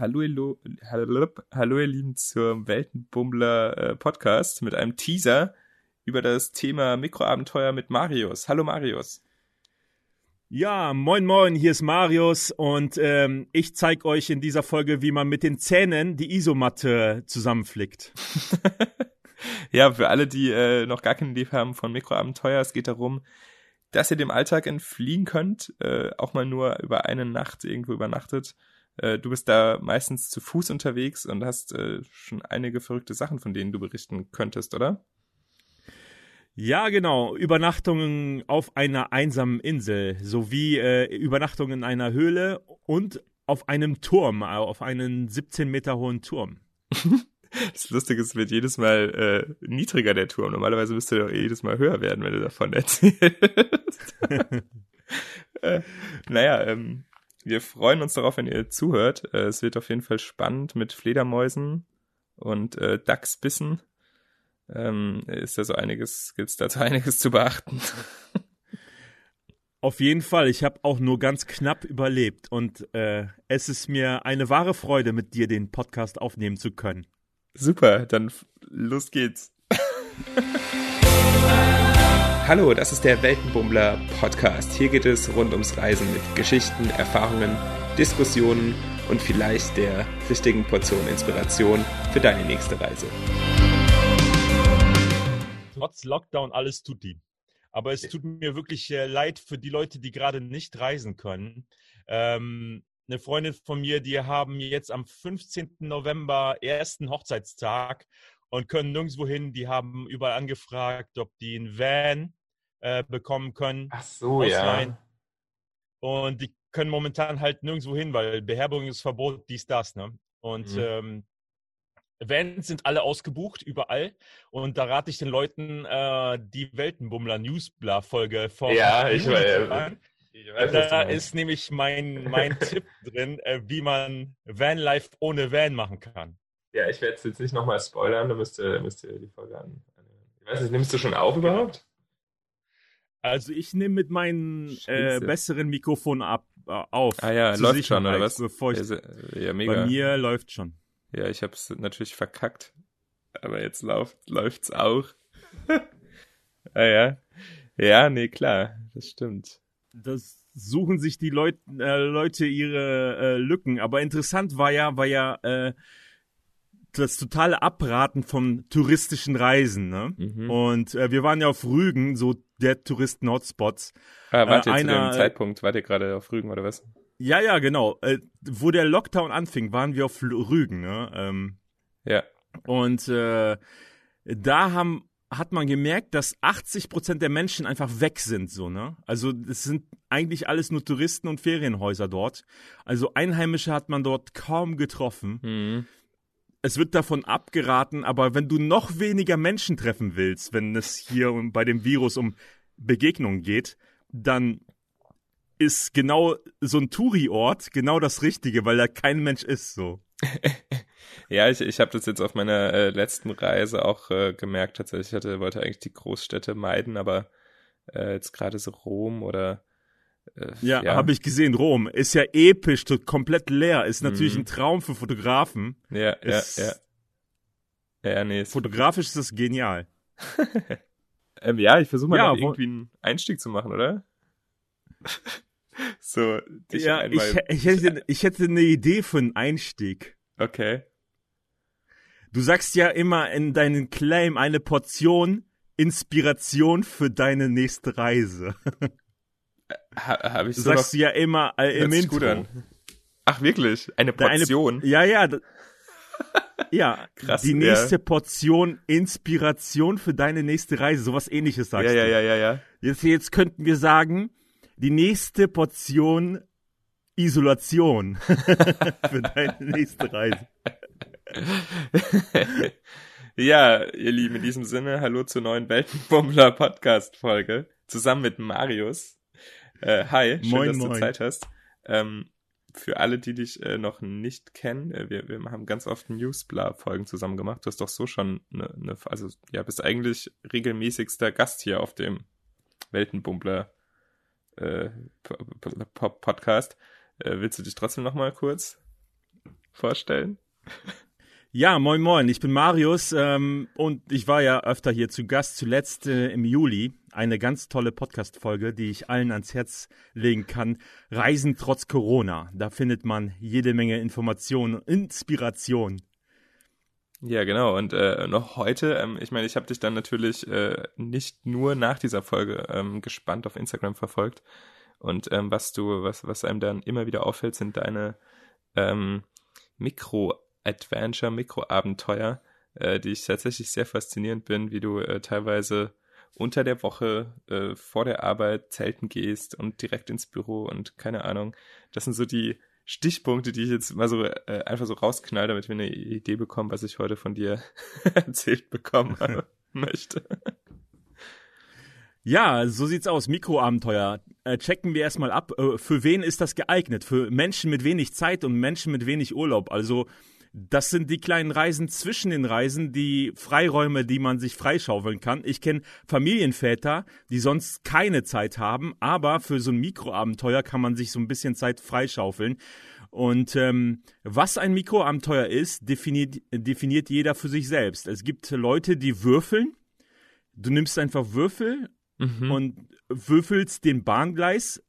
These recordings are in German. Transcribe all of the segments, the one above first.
Hallo, hallo, hallo, hallo ihr Lieben zum Weltenbummler äh, Podcast mit einem Teaser über das Thema Mikroabenteuer mit Marius. Hallo Marius. Ja, moin moin, hier ist Marius und ähm, ich zeige euch in dieser Folge, wie man mit den Zähnen die Isomatte zusammenflickt. ja, für alle, die äh, noch gar keine Idee haben von Mikroabenteuer, es geht darum, dass ihr dem Alltag entfliehen könnt, äh, auch mal nur über eine Nacht irgendwo übernachtet. Äh, du bist da meistens zu Fuß unterwegs und hast äh, schon einige verrückte Sachen, von denen du berichten könntest, oder? Ja, genau. Übernachtungen auf einer einsamen Insel sowie äh, Übernachtungen in einer Höhle und auf einem Turm, auf einen 17 Meter hohen Turm. Das Lustige ist, es wird jedes Mal äh, niedriger der Turm. Normalerweise müsste er doch jedes Mal höher werden, wenn du davon erzählst. äh, naja, ähm, wir freuen uns darauf, wenn ihr zuhört. Äh, es wird auf jeden Fall spannend mit Fledermäusen und äh, Dachsbissen. Ähm, ist da so einiges, gibt's dazu einiges zu beachten. Auf jeden Fall, ich habe auch nur ganz knapp überlebt und äh, es ist mir eine wahre Freude, mit dir den Podcast aufnehmen zu können. Super, dann los geht's. Hallo, das ist der Weltenbummler Podcast. Hier geht es rund ums Reisen mit Geschichten, Erfahrungen, Diskussionen und vielleicht der richtigen Portion Inspiration für deine nächste Reise. Trotz Lockdown alles tut die. Aber es tut mir wirklich äh, leid für die Leute, die gerade nicht reisen können. Ähm, eine Freundin von mir, die haben jetzt am 15. November ersten Hochzeitstag und können nirgendwo hin. Die haben überall angefragt, ob die einen Van äh, bekommen können. Ach so, ausleihen. ja. Und die können momentan halt nirgendwo hin, weil Beherbergungsverbot, dies, das, ne? Und mhm. ähm, Vans sind alle ausgebucht, überall. Und da rate ich den Leuten, äh, die Weltenbummler Newsbla-Folge vor. Ja, ich, äh, ich weiß, Da ist nämlich mein, mein Tipp drin, äh, wie man Vanlife ohne Van machen kann. Ja, ich werde es jetzt nicht nochmal spoilern, da müsst ihr, müsst ihr die Folge an. Ich weiß nicht, nimmst du schon auf überhaupt? Also ich nehme mit meinem äh, besseren Mikrofon ab, äh, auf. Ah ja, läuft schon, oder was? Bevor ich, ja, mega. Bei mir läuft schon. Ja, ich habe es natürlich verkackt. Aber jetzt läuft läuft's auch. ah ja. Ja, nee, klar, das stimmt. Das suchen sich die Leut, äh, Leute ihre äh, Lücken. Aber interessant war ja, war ja äh, das totale Abraten von touristischen Reisen. Ne? Mhm. Und äh, wir waren ja auf Rügen, so der Touristen-Hotspots. Ah, wart äh, ihr einer, zu dem Zeitpunkt, wart ihr gerade auf Rügen oder was? Ja, ja, genau. Äh, wo der Lockdown anfing, waren wir auf Rügen. Ne? Ähm, ja. Und äh, da haben hat man gemerkt, dass 80 Prozent der Menschen einfach weg sind, so, ne? Also, es sind eigentlich alles nur Touristen und Ferienhäuser dort. Also, Einheimische hat man dort kaum getroffen. Mhm es wird davon abgeraten, aber wenn du noch weniger Menschen treffen willst, wenn es hier bei dem Virus um Begegnungen geht, dann ist genau so ein Touri-Ort genau das Richtige, weil da kein Mensch ist so. ja, ich, ich habe das jetzt auf meiner äh, letzten Reise auch äh, gemerkt tatsächlich. Ich hatte, wollte eigentlich die Großstädte meiden, aber äh, jetzt gerade so Rom oder ja, ja. habe ich gesehen. Rom ist ja episch, komplett leer. Ist natürlich mhm. ein Traum für Fotografen. Ja, ist, ja, ja. Ja, nee. Fotografisch ist das genial. ähm, ja, ich versuche mal ja, irgendwie einen Einstieg zu machen, oder? so, dich ja, einmal. Ich, ich, hätte, ich hätte eine Idee für einen Einstieg. Okay. Du sagst ja immer in deinen Claim eine Portion Inspiration für deine nächste Reise. Ha, hab ich so sagst du ja immer äh, im Intro. Gut an. Ach wirklich? Eine Portion? Eine, ja, ja. ja, Krass, die nächste ja. Portion Inspiration für deine nächste Reise. Sowas ähnliches sagst ja, du. Ja, ja, ja, ja. Jetzt, jetzt könnten wir sagen, die nächste Portion Isolation für deine nächste Reise. ja, ihr Lieben, in diesem Sinne, hallo zur neuen Weltenbummler Podcast Folge. Zusammen mit Marius. Äh, hi, schön, moin, dass moin. du Zeit hast. Ähm, für alle, die dich äh, noch nicht kennen, äh, wir, wir haben ganz oft Newsbla-Folgen zusammen gemacht. Du hast doch so schon eine, eine, also ja, bist eigentlich regelmäßigster Gast hier auf dem Weltenbummler äh, Podcast. Äh, willst du dich trotzdem noch mal kurz vorstellen? Ja, moin moin, ich bin Marius ähm, und ich war ja öfter hier zu Gast, zuletzt äh, im Juli. Eine ganz tolle Podcast-Folge, die ich allen ans Herz legen kann. Reisen trotz Corona. Da findet man jede Menge Informationen und Inspiration. Ja, genau. Und äh, noch heute, ähm, ich meine, ich habe dich dann natürlich äh, nicht nur nach dieser Folge ähm, gespannt auf Instagram verfolgt. Und ähm, was du, was, was einem dann immer wieder auffällt, sind deine ähm, Mikro- Adventure, Mikroabenteuer, äh, die ich tatsächlich sehr faszinierend bin, wie du äh, teilweise unter der Woche äh, vor der Arbeit zelten gehst und direkt ins Büro und keine Ahnung. Das sind so die Stichpunkte, die ich jetzt mal so äh, einfach so rausknall, damit wir eine Idee bekommen, was ich heute von dir erzählt bekommen möchte. Ja, so sieht's aus. Mikroabenteuer. Äh, checken wir erstmal ab. Äh, für wen ist das geeignet? Für Menschen mit wenig Zeit und Menschen mit wenig Urlaub. Also das sind die kleinen Reisen zwischen den Reisen, die Freiräume, die man sich freischaufeln kann. Ich kenne Familienväter, die sonst keine Zeit haben, aber für so ein Mikroabenteuer kann man sich so ein bisschen Zeit freischaufeln. Und ähm, was ein Mikroabenteuer ist, definiert, definiert jeder für sich selbst. Es gibt Leute, die würfeln. Du nimmst einfach Würfel mhm. und würfelst den Bahngleis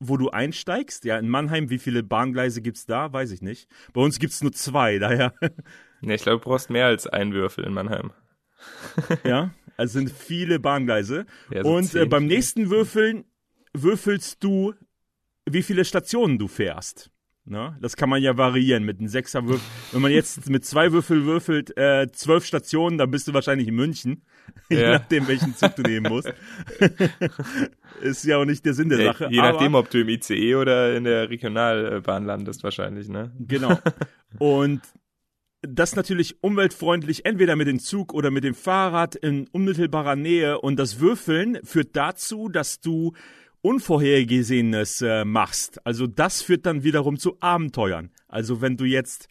wo du einsteigst. Ja, in Mannheim, wie viele Bahngleise gibt's da? Weiß ich nicht. Bei uns gibt's nur zwei, daher. Nee, ich glaube, du brauchst mehr als einen Würfel in Mannheim. ja, also sind viele Bahngleise. Ja, so Und äh, beim nächsten Würfeln würfelst du, wie viele Stationen du fährst. Ne? Das kann man ja variieren mit einem Sechserwürfel. Wenn man jetzt mit zwei Würfel würfelt, äh, zwölf Stationen, dann bist du wahrscheinlich in München. Ja. Je nachdem, welchen Zug du nehmen musst. ist ja auch nicht der Sinn der Sache. Je nachdem, ob du im ICE oder in der Regionalbahn landest, wahrscheinlich, ne? Genau. Und das natürlich umweltfreundlich, entweder mit dem Zug oder mit dem Fahrrad in unmittelbarer Nähe. Und das Würfeln führt dazu, dass du Unvorhergesehenes äh, machst. Also das führt dann wiederum zu Abenteuern. Also wenn du jetzt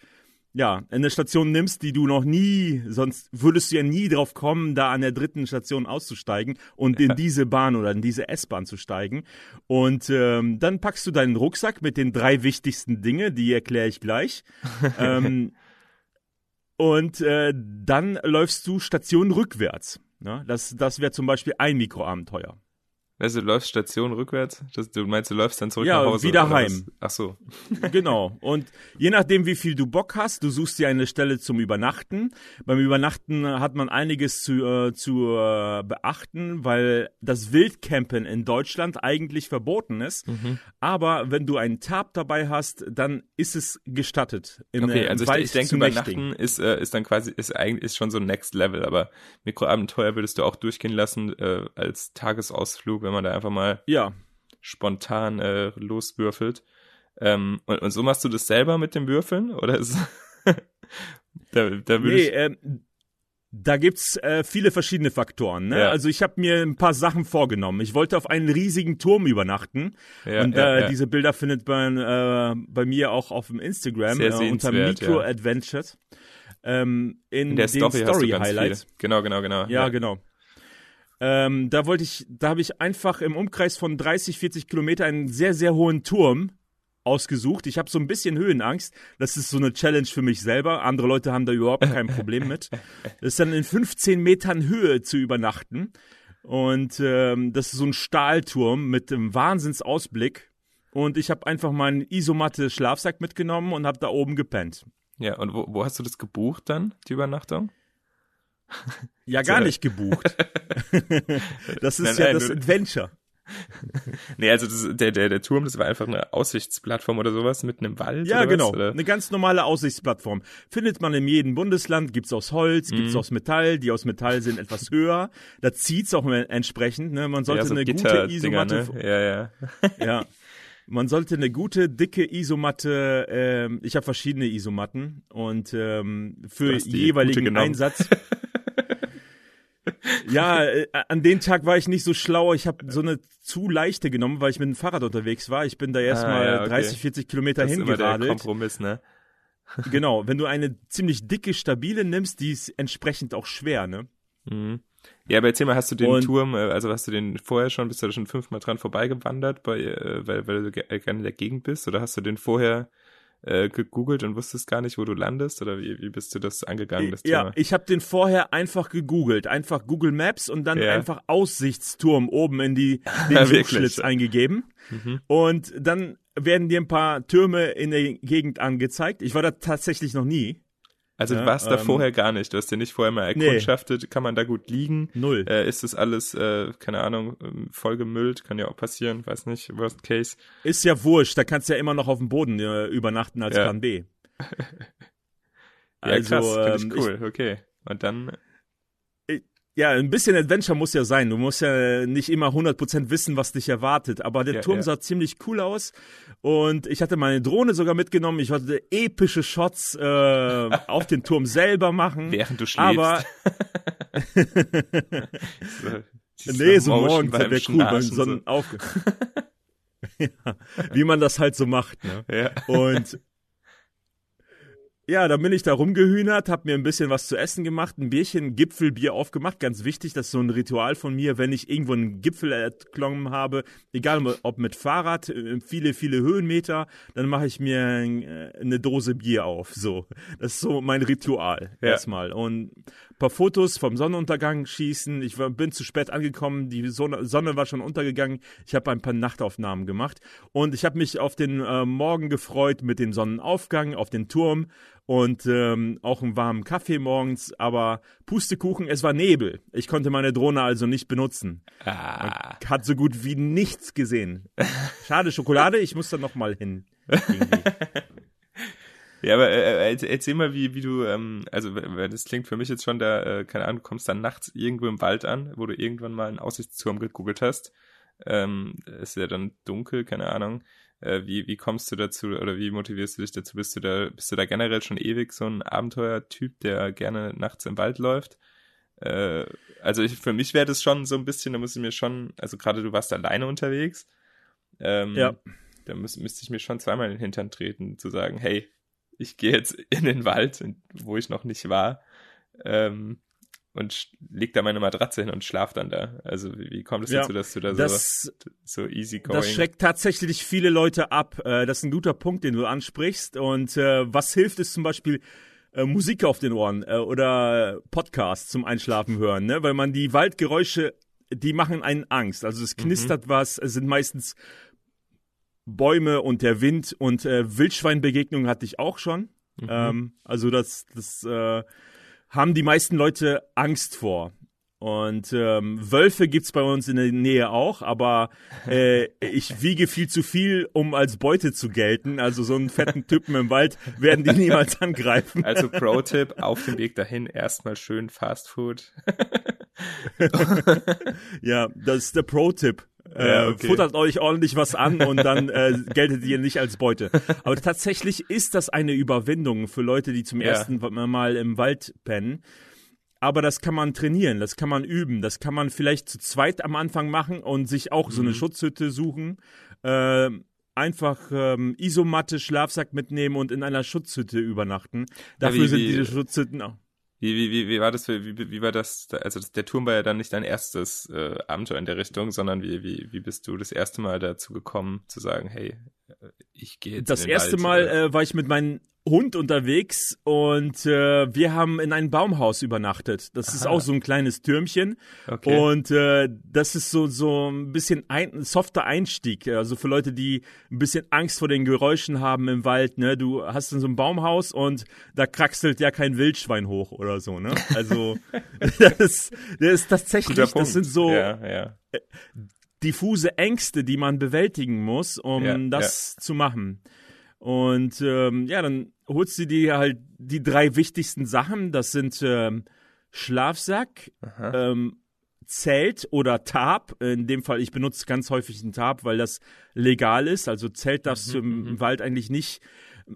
ja, eine Station nimmst, die du noch nie, sonst würdest du ja nie drauf kommen, da an der dritten Station auszusteigen und in diese Bahn oder in diese S-Bahn zu steigen. Und ähm, dann packst du deinen Rucksack mit den drei wichtigsten Dinge, die erkläre ich gleich. ähm, und äh, dann läufst du Station rückwärts. Ne? Das, das wäre zum Beispiel ein Mikroabenteuer. Also du läufst Station rückwärts? Das, du meinst, du läufst dann zurück ja, nach Hause? Ja, wieder heim. Ach so. genau. Und je nachdem, wie viel du Bock hast, du suchst dir eine Stelle zum Übernachten. Beim Übernachten hat man einiges zu, äh, zu äh, beachten, weil das Wildcampen in Deutschland eigentlich verboten ist. Mhm. Aber wenn du einen Tab dabei hast, dann ist es gestattet. In, okay, äh, also ich, ich denke, Übernachten ist, äh, ist dann quasi, ist eigentlich ist schon so Next Level, aber Mikroabenteuer würdest du auch durchgehen lassen äh, als Tagesausflug wenn man da einfach mal ja. spontan äh, loswürfelt. Ähm, und, und so machst du das selber mit dem Würfeln? Oder ist da, da nee, ich ähm, da gibt's äh, viele verschiedene Faktoren. Ne? Ja. Also ich habe mir ein paar Sachen vorgenommen. Ich wollte auf einen riesigen Turm übernachten ja, und ja, äh, diese Bilder findet man äh, bei mir auch auf dem Instagram äh, unter Micro Adventures. Ähm, in, in der den Story, Story Highlights. Genau, genau, genau. Ja, genau. Ähm, da wollte ich, da habe ich einfach im Umkreis von 30, 40 Kilometer einen sehr, sehr hohen Turm ausgesucht. Ich habe so ein bisschen Höhenangst. Das ist so eine Challenge für mich selber. Andere Leute haben da überhaupt kein Problem mit. Das ist dann in 15 Metern Höhe zu übernachten. Und ähm, das ist so ein Stahlturm mit einem Wahnsinnsausblick. Und ich habe einfach meinen Isomatte Schlafsack mitgenommen und habe da oben gepennt. Ja, und wo, wo hast du das gebucht dann, die Übernachtung? Ja, gar nicht gebucht. das ist nein, ja nein, das Adventure. nee, also das, der, der, der Turm, das war einfach eine Aussichtsplattform oder sowas mit einem Wald. Ja, genau. Was, eine ganz normale Aussichtsplattform. Findet man in jedem Bundesland, gibt's aus Holz, gibt's mhm. aus Metall. Die aus Metall sind etwas höher. Da zieht's auch entsprechend. Ne? Man sollte ja, so eine gute Isomatte. Ne? Ja, ja. ja. Man sollte eine gute, dicke Isomatte, ähm, ich habe verschiedene Isomatten und ähm, für jeweiligen Einsatz. Ja, äh, an dem Tag war ich nicht so schlau. Ich habe so eine zu leichte genommen, weil ich mit dem Fahrrad unterwegs war. Ich bin da erstmal ah, ja, okay. 30, 40 Kilometer das hingeradelt. Ist Kompromiss, ne? genau, wenn du eine ziemlich dicke, stabile nimmst, die ist entsprechend auch schwer, ne? Mhm. Ja, aber erzähl mal, hast du den und, Turm, äh, also hast du den vorher schon, bist du da schon fünfmal dran vorbeigewandert, bei, äh, weil, weil du gerne in der Gegend bist, oder hast du den vorher äh, gegoogelt und wusstest gar nicht, wo du landest? Oder wie, wie bist du das angegangen, das ja, Thema? ich habe den vorher einfach gegoogelt. Einfach Google Maps und dann ja. einfach Aussichtsturm oben in die den Suchschlitz eingegeben. Mhm. Und dann werden dir ein paar Türme in der Gegend angezeigt. Ich war da tatsächlich noch nie. Also ja, du warst da ähm, vorher gar nicht. Du hast dir nicht vorher mal erkundschaftet. Nee. Kann man da gut liegen? Null. Äh, ist das alles, äh, keine Ahnung, ähm, vollgemüllt? Kann ja auch passieren. Weiß nicht. Worst case. Ist ja wurscht. Da kannst du ja immer noch auf dem Boden äh, übernachten als ja. Plan B. also, ja, krass. Finde ich ähm, cool. Ich, okay. Und dann ja, ein bisschen Adventure muss ja sein. Du musst ja nicht immer 100% wissen, was dich erwartet. Aber der ja, Turm sah ziemlich cool aus. Und ich hatte meine Drohne sogar mitgenommen. Ich wollte epische Shots äh, auf den Turm selber machen. Während du schläfst. Aber so, nee, so morgens wäre cool beim Sonnenaufgang. ja, wie man das halt so macht. Ne? Ja. Und ja, dann bin ich da rumgehühnert, hab mir ein bisschen was zu essen gemacht, ein Bierchen Gipfelbier aufgemacht. Ganz wichtig, das ist so ein Ritual von mir, wenn ich irgendwo einen Gipfel erklommen habe, egal ob mit Fahrrad, äh, viele, viele Höhenmeter, dann mache ich mir äh, eine Dose Bier auf. So, das ist so mein Ritual ja. erstmal. Und paar Fotos vom Sonnenuntergang schießen. Ich war, bin zu spät angekommen, die Sonne, Sonne war schon untergegangen. Ich habe ein paar Nachtaufnahmen gemacht und ich habe mich auf den äh, Morgen gefreut mit dem Sonnenaufgang auf den Turm und ähm, auch einen warmen Kaffee morgens, aber Pustekuchen, es war Nebel. Ich konnte meine Drohne also nicht benutzen. Ah. Hat so gut wie nichts gesehen. Schade Schokolade, ich muss da noch mal hin. Ja, aber äh, äh erzähl mal, wie, wie du, ähm, also das klingt für mich jetzt schon, da, äh, keine Ahnung, du kommst dann nachts irgendwo im Wald an, wo du irgendwann mal einen Aussichtsturm gegoogelt hast. Ähm, ist ja dann dunkel, keine Ahnung. Äh, wie, wie kommst du dazu oder wie motivierst du dich dazu? Bist du da, bist du da generell schon ewig so ein Abenteuertyp, der gerne nachts im Wald läuft? Äh, also ich, für mich wäre das schon so ein bisschen, da muss ich mir schon, also gerade du warst alleine unterwegs. Ähm, ja. Da müß, müsste ich mir schon zweimal in den Hintern treten, zu sagen, hey, ich gehe jetzt in den Wald, wo ich noch nicht war, ähm, und leg da meine Matratze hin und schlaf dann da. Also wie, wie kommt es ja, dazu, dass du da das, so, so easy going? Das schreckt tatsächlich viele Leute ab. Äh, das ist ein guter Punkt, den du ansprichst. Und äh, was hilft es zum Beispiel, äh, Musik auf den Ohren äh, oder Podcasts zum Einschlafen hören, ne? Weil man die Waldgeräusche, die machen einen Angst. Also es knistert mhm. was, es sind meistens Bäume und der Wind und äh, Wildschweinbegegnungen hatte ich auch schon. Mhm. Ähm, also das, das äh, haben die meisten Leute Angst vor. Und ähm, Wölfe gibt's bei uns in der Nähe auch, aber äh, ich wiege viel zu viel, um als Beute zu gelten. Also so einen fetten Typen im Wald werden die niemals angreifen. Also Pro-Tipp, auf dem Weg dahin erstmal schön Fast Food. ja, das ist der Pro-Tipp. Ja, äh, okay. futtert euch ordentlich was an und dann äh, geltet ihr nicht als Beute. Aber tatsächlich ist das eine Überwindung für Leute, die zum ja. ersten Mal im Wald pennen. Aber das kann man trainieren, das kann man üben, das kann man vielleicht zu zweit am Anfang machen und sich auch mhm. so eine mhm. Schutzhütte suchen. Äh, einfach ähm, Isomatte, Schlafsack mitnehmen und in einer Schutzhütte übernachten. Dafür ja, wie, sind diese Schutzhütten auch. Wie, wie, wie, wie war das, wie, wie war das, also der Turm war ja dann nicht dein erstes äh, Abenteuer in der Richtung, sondern wie, wie, wie bist du das erste Mal dazu gekommen, zu sagen, hey, äh, ich gehe jetzt Das erste Wald, Mal äh, war ich mit meinen Hund unterwegs und äh, wir haben in einem Baumhaus übernachtet. Das Aha. ist auch so ein kleines Türmchen okay. und äh, das ist so so ein bisschen ein softer Einstieg, also für Leute, die ein bisschen Angst vor den Geräuschen haben im Wald. Ne, du hast in so einem Baumhaus und da kraxelt ja kein Wildschwein hoch oder so. Ne, also das, das ist tatsächlich, das sind so ja, ja. Äh, diffuse Ängste, die man bewältigen muss, um ja, das zu machen. Und ähm, ja, dann holst du dir halt die drei wichtigsten Sachen. Das sind ähm, Schlafsack, ähm, Zelt oder Tarp. In dem Fall, ich benutze ganz häufig ein Tarp, weil das legal ist. Also Zelt darfst mhm, du im, im mhm. Wald eigentlich nicht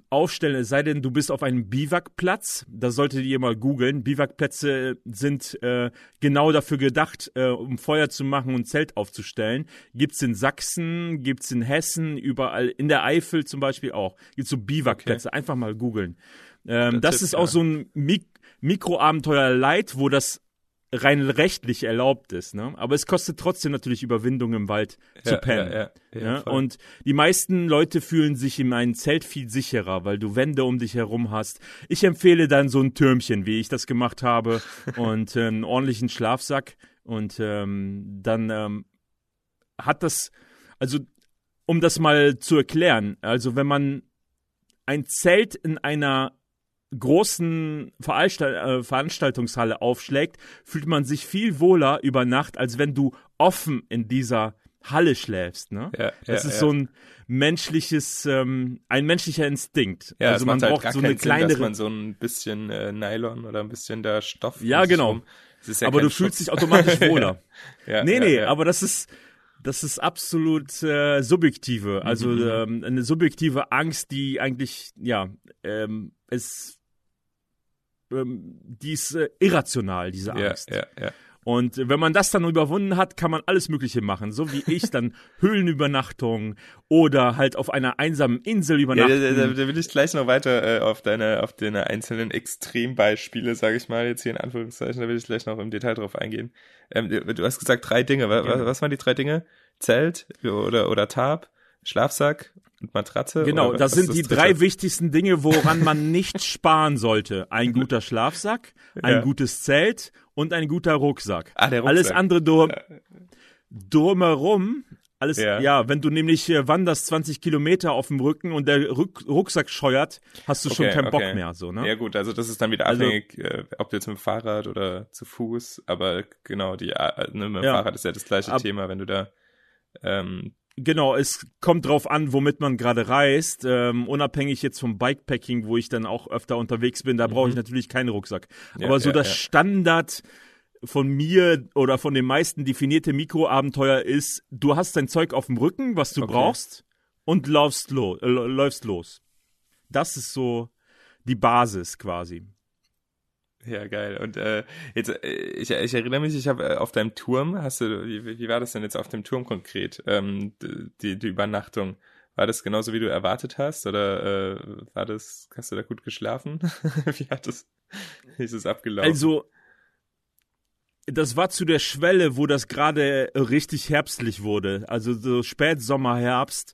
aufstellen, es sei denn, du bist auf einem Biwakplatz. Da solltet ihr mal googeln. Biwakplätze sind äh, genau dafür gedacht, äh, um Feuer zu machen und Zelt aufzustellen. Gibt's in Sachsen, gibt's in Hessen, überall, in der Eifel zum Beispiel auch. Gibt's so Biwakplätze. Okay. Einfach mal googeln. Ähm, das, das ist auch so ein Mik Mikroabenteuer Light, wo das rein rechtlich erlaubt ist, ne? Aber es kostet trotzdem natürlich Überwindung im Wald zu Ja, pennen. ja, ja, ne? Und die meisten Leute fühlen sich in einem Zelt viel sicherer, weil du Wände um dich herum hast. Ich empfehle dann so ein Türmchen, wie ich das gemacht habe, und äh, einen ordentlichen Schlafsack. Und ähm, dann ähm, hat das, also um das mal zu erklären, also wenn man ein Zelt in einer großen Veranstalt äh, Veranstaltungshalle aufschlägt, fühlt man sich viel wohler über Nacht, als wenn du offen in dieser Halle schläfst. Ne? Ja, das ja, ist ja. so ein menschliches, ähm, ein menschlicher Instinkt. Ja, also man halt braucht gar so eine keinen Sinn, dass kleinere. man so ein bisschen äh, Nylon oder ein bisschen da Stoff. Ja, genau. aber du fühlst Schutz. dich automatisch wohler. ja, Nee, nee, aber das ist, das ist absolut äh, subjektive. Also Mhm. ähm, eine subjektive Angst, die eigentlich, ja, ähm, es, ähm, die ist äh, irrational, diese ja, Angst. ja, ja. Und wenn man das dann überwunden hat, kann man alles Mögliche machen. So wie ich dann Höhlenübernachtung oder halt auf einer einsamen Insel Ja, übernachten. da, da, da will ich gleich noch weiter äh, auf deine, auf deine einzelnen Extrembeispiele, sage ich mal, jetzt hier in Anführungszeichen, da will ich gleich noch im Detail drauf eingehen. Ähm, du hast gesagt drei Dinge. Was, Gerne. was waren die drei Dinge? Zelt oder, oder Tarp, Schlafsack und Matratze? Genau, das sind die dritte? drei wichtigsten Dinge, woran man nicht sparen sollte. Ein guter Schlafsack, ein Ja. gutes Zelt und ein guter Rucksack. Ah, der Rucksack. Alles andere drum, drumherum, alles, Ja. ja. wenn du nämlich äh, wanderst 20 Kilometer auf dem Rücken und der Ruck, Rucksack scheuert, hast du schon Okay, keinen okay. Bock mehr, so, ne? Ja gut, also das ist dann wieder Also- abhängig, äh, ob du jetzt mit dem Fahrrad oder zu Fuß, aber genau, die, äh, ne, mit dem Ja. Fahrrad ist ja das gleiche Ab- Thema, wenn du da ähm, Genau, es kommt drauf an, womit man gerade reist. Ähm, unabhängig jetzt vom Bikepacking, wo ich dann auch öfter unterwegs bin, da brauche ich natürlich keinen Rucksack. Mhm. Ja, Aber so ja, das ja. Standard von mir oder von den meisten definierte Mikroabenteuer ist, du hast dein Zeug auf dem Rücken, was du Okay. brauchst, und laufst, lo äh, läufst los. Das ist so die Basis quasi. Ja, geil. Und äh, jetzt, äh, ich, ich erinnere mich, ich habe äh, auf deinem Turm, hast du, wie, wie war das denn jetzt auf dem Turm konkret? Ähm, die, die Übernachtung. War das genauso, wie du erwartet hast? Oder äh, war das, hast du da gut geschlafen? wie hat das, wie ist es abgelaufen? Also, das war zu der Schwelle, wo das gerade richtig herbstlich wurde. Also so Spätsommer, Herbst.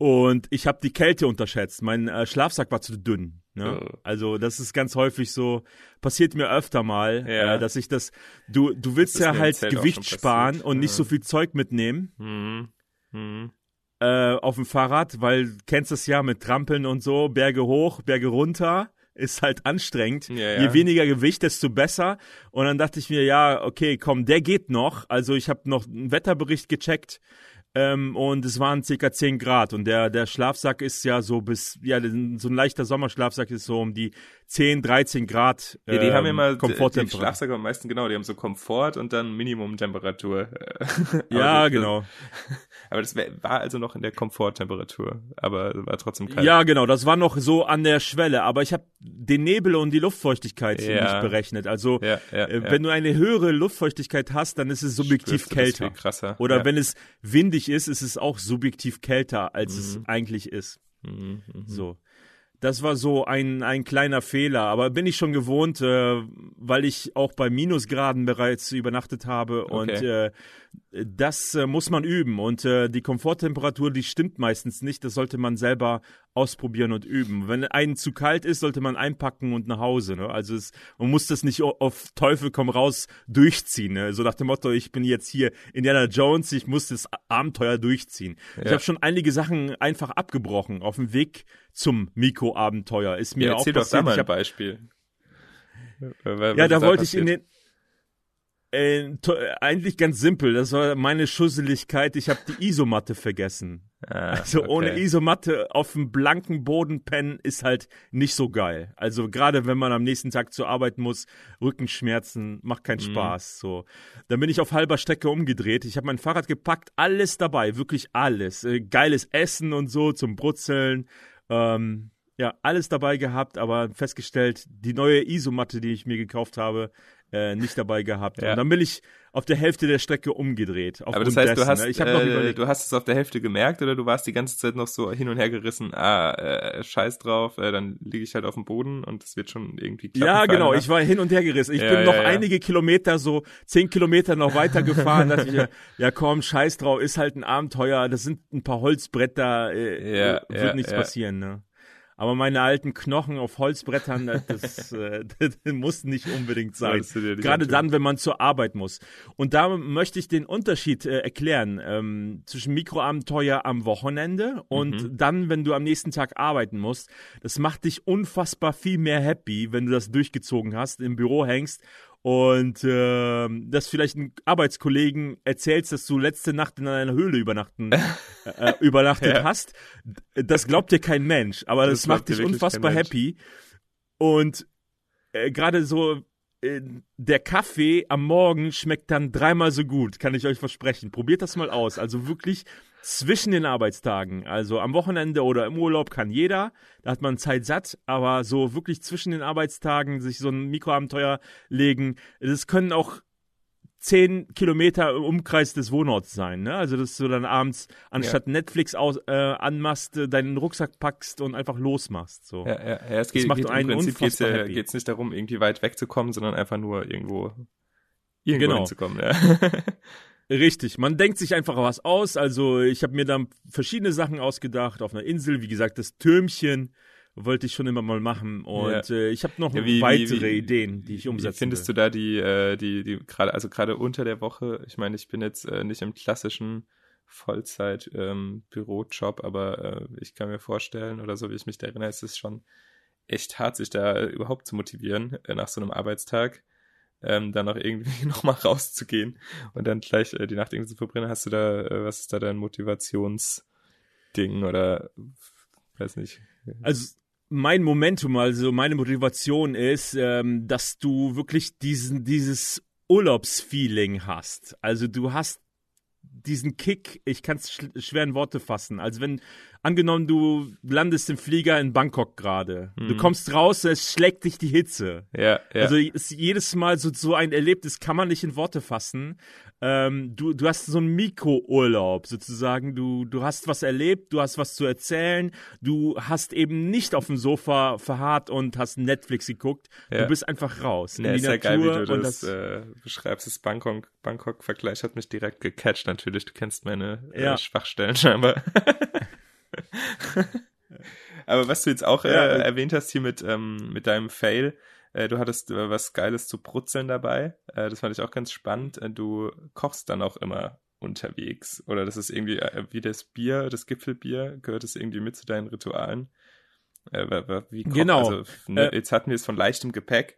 Und ich habe die Kälte unterschätzt. Mein äh, Schlafsack war zu dünn. Ne? Oh. Also das ist ganz häufig so, passiert mir öfter mal, Ja. äh, dass ich das, du, du willst ja halt Gewicht sparen und nicht Ja. so viel Zeug mitnehmen Hm. Hm. äh, auf dem Fahrrad, weil du kennst das ja mit Trampeln und so, Berge hoch, Berge runter, ist halt anstrengend. Ja, ja. Je weniger Gewicht, desto besser. Und dann dachte ich mir, ja, okay, komm, der geht noch. Also ich habe noch einen Wetterbericht gecheckt. Ähm, und es waren circa 10 Grad und der, der Schlafsack ist ja so bis, ja, so ein leichter Sommerschlafsack ist so um die 10, 13 Grad. Ja, die haben ähm, immer, die. Schlafsäcke am meisten, genau, die haben so Komfort und dann Minimumtemperatur. Ja, das- genau. Aber das war also noch in der Komforttemperatur, aber war trotzdem kalt. Ja, genau, das war noch so an der Schwelle, aber ich habe den Nebel und die Luftfeuchtigkeit Ja. nicht berechnet. Also ja, ja, äh, ja. wenn du eine höhere Luftfeuchtigkeit hast, dann ist es subjektiv Spürst kälter. Oder ja. wenn es windig ist, ist es auch subjektiv kälter, als es eigentlich ist. Mhm, mhm. So. Das war so ein, ein kleiner Fehler, aber bin ich schon gewohnt, äh, weil ich auch bei Minusgraden bereits übernachtet habe und Okay. äh, das äh, muss man üben und äh, die Komforttemperatur, die stimmt meistens nicht, das sollte man selber ausprobieren und üben. Wenn einen zu kalt ist, sollte man einpacken und nach Hause. Ne? Also es, man muss das nicht auf Teufel komm raus durchziehen. Ne? So nach dem Motto, ich bin jetzt hier Indiana Jones, ich muss das Abenteuer durchziehen. Ich Ja. habe schon einige Sachen einfach abgebrochen auf dem Weg zum Mikroabenteuer. Ist mir ja, auch erzähl doch da passiert. mal Ich ein Beispiel. Ja, da wollte ich in passiert? den äh, eigentlich ganz simpel. Das war meine Schusseligkeit. Ich habe die Isomatte vergessen. Ah, Also okay. ohne Isomatte auf dem blanken Boden pennen ist halt nicht so geil. Also gerade wenn man am nächsten Tag zur Arbeit muss, Rückenschmerzen macht keinen Mhm. Spaß. So, dann bin ich auf halber Strecke umgedreht. Ich habe mein Fahrrad gepackt, alles dabei, wirklich alles, äh, geiles Essen und so zum Brutzeln. Ähm, ja, alles dabei gehabt, aber festgestellt, die neue Isomatte, die ich mir gekauft habe, äh, nicht dabei gehabt. Ja. Und dann bin ich auf der Hälfte der Strecke umgedreht. Aber das heißt, dessen, du hast, ne? ich äh, noch überlegt, du hast es auf der Hälfte gemerkt oder du warst die ganze Zeit noch so hin und her gerissen, ah, äh, scheiß drauf, äh, dann liege ich halt auf dem Boden und es wird schon irgendwie klappen. Ja, genau, ich war hin und her gerissen. Ich ja, bin ja, noch ja. einige Kilometer, so zehn Kilometer noch weiter gefahren, dachte ich, ja komm, scheiß drauf, ist halt ein Abenteuer, das sind ein paar Holzbretter, äh, wird nichts passieren, ne? Aber meine alten Knochen auf Holzbrettern, das, äh, das muss nicht unbedingt sein. Gerade dann, wenn man zur Arbeit muss. Und da möchte ich den Unterschied äh, erklären ähm, zwischen Mikroabenteuer am Wochenende und mhm. dann, wenn du am nächsten Tag arbeiten musst. Das macht dich unfassbar viel mehr happy, wenn du das durchgezogen hast, im Büro hängst und äh, dass vielleicht ein Arbeitskollegen erzählst, dass du letzte Nacht in einer Höhle übernachten, äh, übernachtet ja. hast, das glaubt dir kein Mensch, aber das, das macht dich unfassbar happy. Und äh, gerade so äh, der Kaffee am Morgen schmeckt dann dreimal so gut, kann ich euch versprechen. Probiert das mal aus. Also wirklich zwischen den Arbeitstagen. Also am Wochenende oder im Urlaub kann jeder. Da hat man Zeit satt, aber so wirklich zwischen den Arbeitstagen sich so ein Mikroabenteuer legen. Das können auch zehn Kilometer im Umkreis des Wohnorts sein. Ne? Also, dass du dann abends anstatt ja. Netflix aus, äh, anmachst, äh, deinen Rucksack packst und einfach losmachst. So. Ja, ja, ja es geht, das macht geht einen im Prinzip geht's, ja, geht's nicht darum, irgendwie weit wegzukommen, sondern einfach nur irgendwo, irgendwo genau. hinzukommen. Ja. Richtig, man denkt sich einfach was aus. Also ich habe mir dann verschiedene Sachen ausgedacht auf einer Insel. Wie gesagt, das Türmchen wollte ich schon immer mal machen und ja. äh, ich habe noch ja, wie, weitere wie, wie, Ideen, die ich umsetzen wie findest will. du da die äh, die die gerade also gerade unter der Woche? Ich meine, ich bin jetzt äh, nicht im klassischen Vollzeit ähm, aber äh, ich kann mir vorstellen oder so wie ich mich da erinnere, ist es schon echt hart, sich da überhaupt zu motivieren äh, nach so einem Arbeitstag ähm, dann auch irgendwie nochmal rauszugehen und dann gleich äh, die Nacht irgendwie zu verbrennen. Hast du da, äh, was ist da dein Motivationsding oder weiß nicht? Also mein Momentum, also meine Motivation ist, ähm, dass du wirklich diesen, dieses Urlaubsfeeling hast. Also du hast diesen Kick, ich kann es schwer in Worte fassen. Also wenn angenommen, du landest im Flieger in Bangkok gerade. Mhm. Du kommst raus, es schlägt dich die Hitze. Ja, ja. Also ist jedes Mal so, so ein Erlebnis kann man nicht in Worte fassen. Ähm, du, du hast so einen Mikrourlaub sozusagen. Du, du hast was erlebt, du hast was zu erzählen. Du hast eben nicht auf dem Sofa verharrt und hast Netflix geguckt. Ja. Du bist einfach raus. Ja, ist ja geil, wie du das, das äh, beschreibst. Das Bangkok-Vergleich hat mich direkt gecatcht natürlich. Du kennst meine äh, ja. Schwachstellen scheinbar. Aber was du jetzt auch äh, ja, erwähnt hast hier mit, ähm, mit deinem Fail, äh, du hattest äh, was Geiles zu brutzeln dabei. Äh, das fand ich auch ganz spannend. Äh, du kochst dann auch immer unterwegs. Oder das ist irgendwie äh, wie das Bier, das Gipfelbier, gehört es irgendwie mit zu deinen Ritualen? wie koch, genau. Also, ne, jetzt hatten wir es von leichtem Gepäck.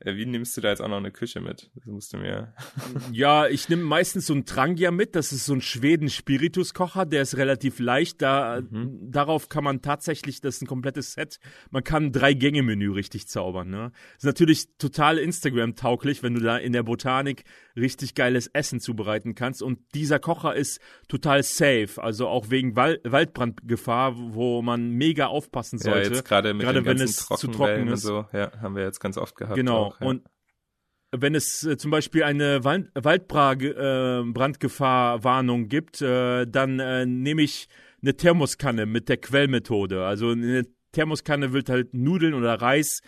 Äh, wie nimmst du da jetzt auch noch eine Küche mit? Das musst du mir. ja, ich nehme meistens so einen Trangia mit. Das ist so ein Schweden-Spirituskocher. Der ist relativ leicht. Da, mhm. Darauf kann man tatsächlich, das ist ein komplettes Set. Man kann ein Drei-Gänge-Menü richtig zaubern. Ne? Ist natürlich total Instagram-tauglich, wenn du da in der Botanik richtig geiles Essen zubereiten kannst. Und dieser Kocher ist total safe. Also auch wegen Wal Waldbrandgefahr, wo man mega aufpassen sollte. Ja, gerade mit gerade wenn es zu trocken ist. So, ja, haben wir jetzt ganz oft gehabt. Genau. Auch, ja. Und wenn es äh, zum Beispiel eine Wald Waldbrandgefahr-Warnung äh, gibt, äh, dann äh, nehme ich eine Thermoskanne mit der Quellmethode. Also eine Thermoskanne wird halt Nudeln oder Reis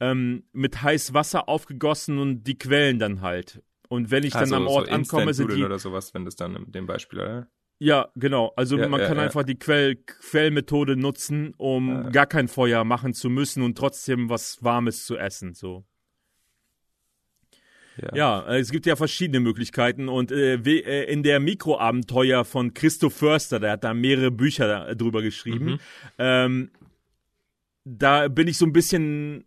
ähm, mit heiß Wasser aufgegossen und die quellen dann halt. Und wenn ich dann also, am Ort so ankomme, sind die oder sowas, wenn das dann in dem Beispiel, oder? Ja, genau. Also ja, man ja, kann ja. einfach die Quell Quellmethode nutzen, um gar kein Feuer machen zu müssen und trotzdem was Warmes zu essen. So. Ja. äh, es gibt ja verschiedene Möglichkeiten und äh, äh, in der Mikroabenteuer von Christoph Förster, der hat da mehrere Bücher drüber geschrieben, mhm. ähm, da bin ich so ein bisschen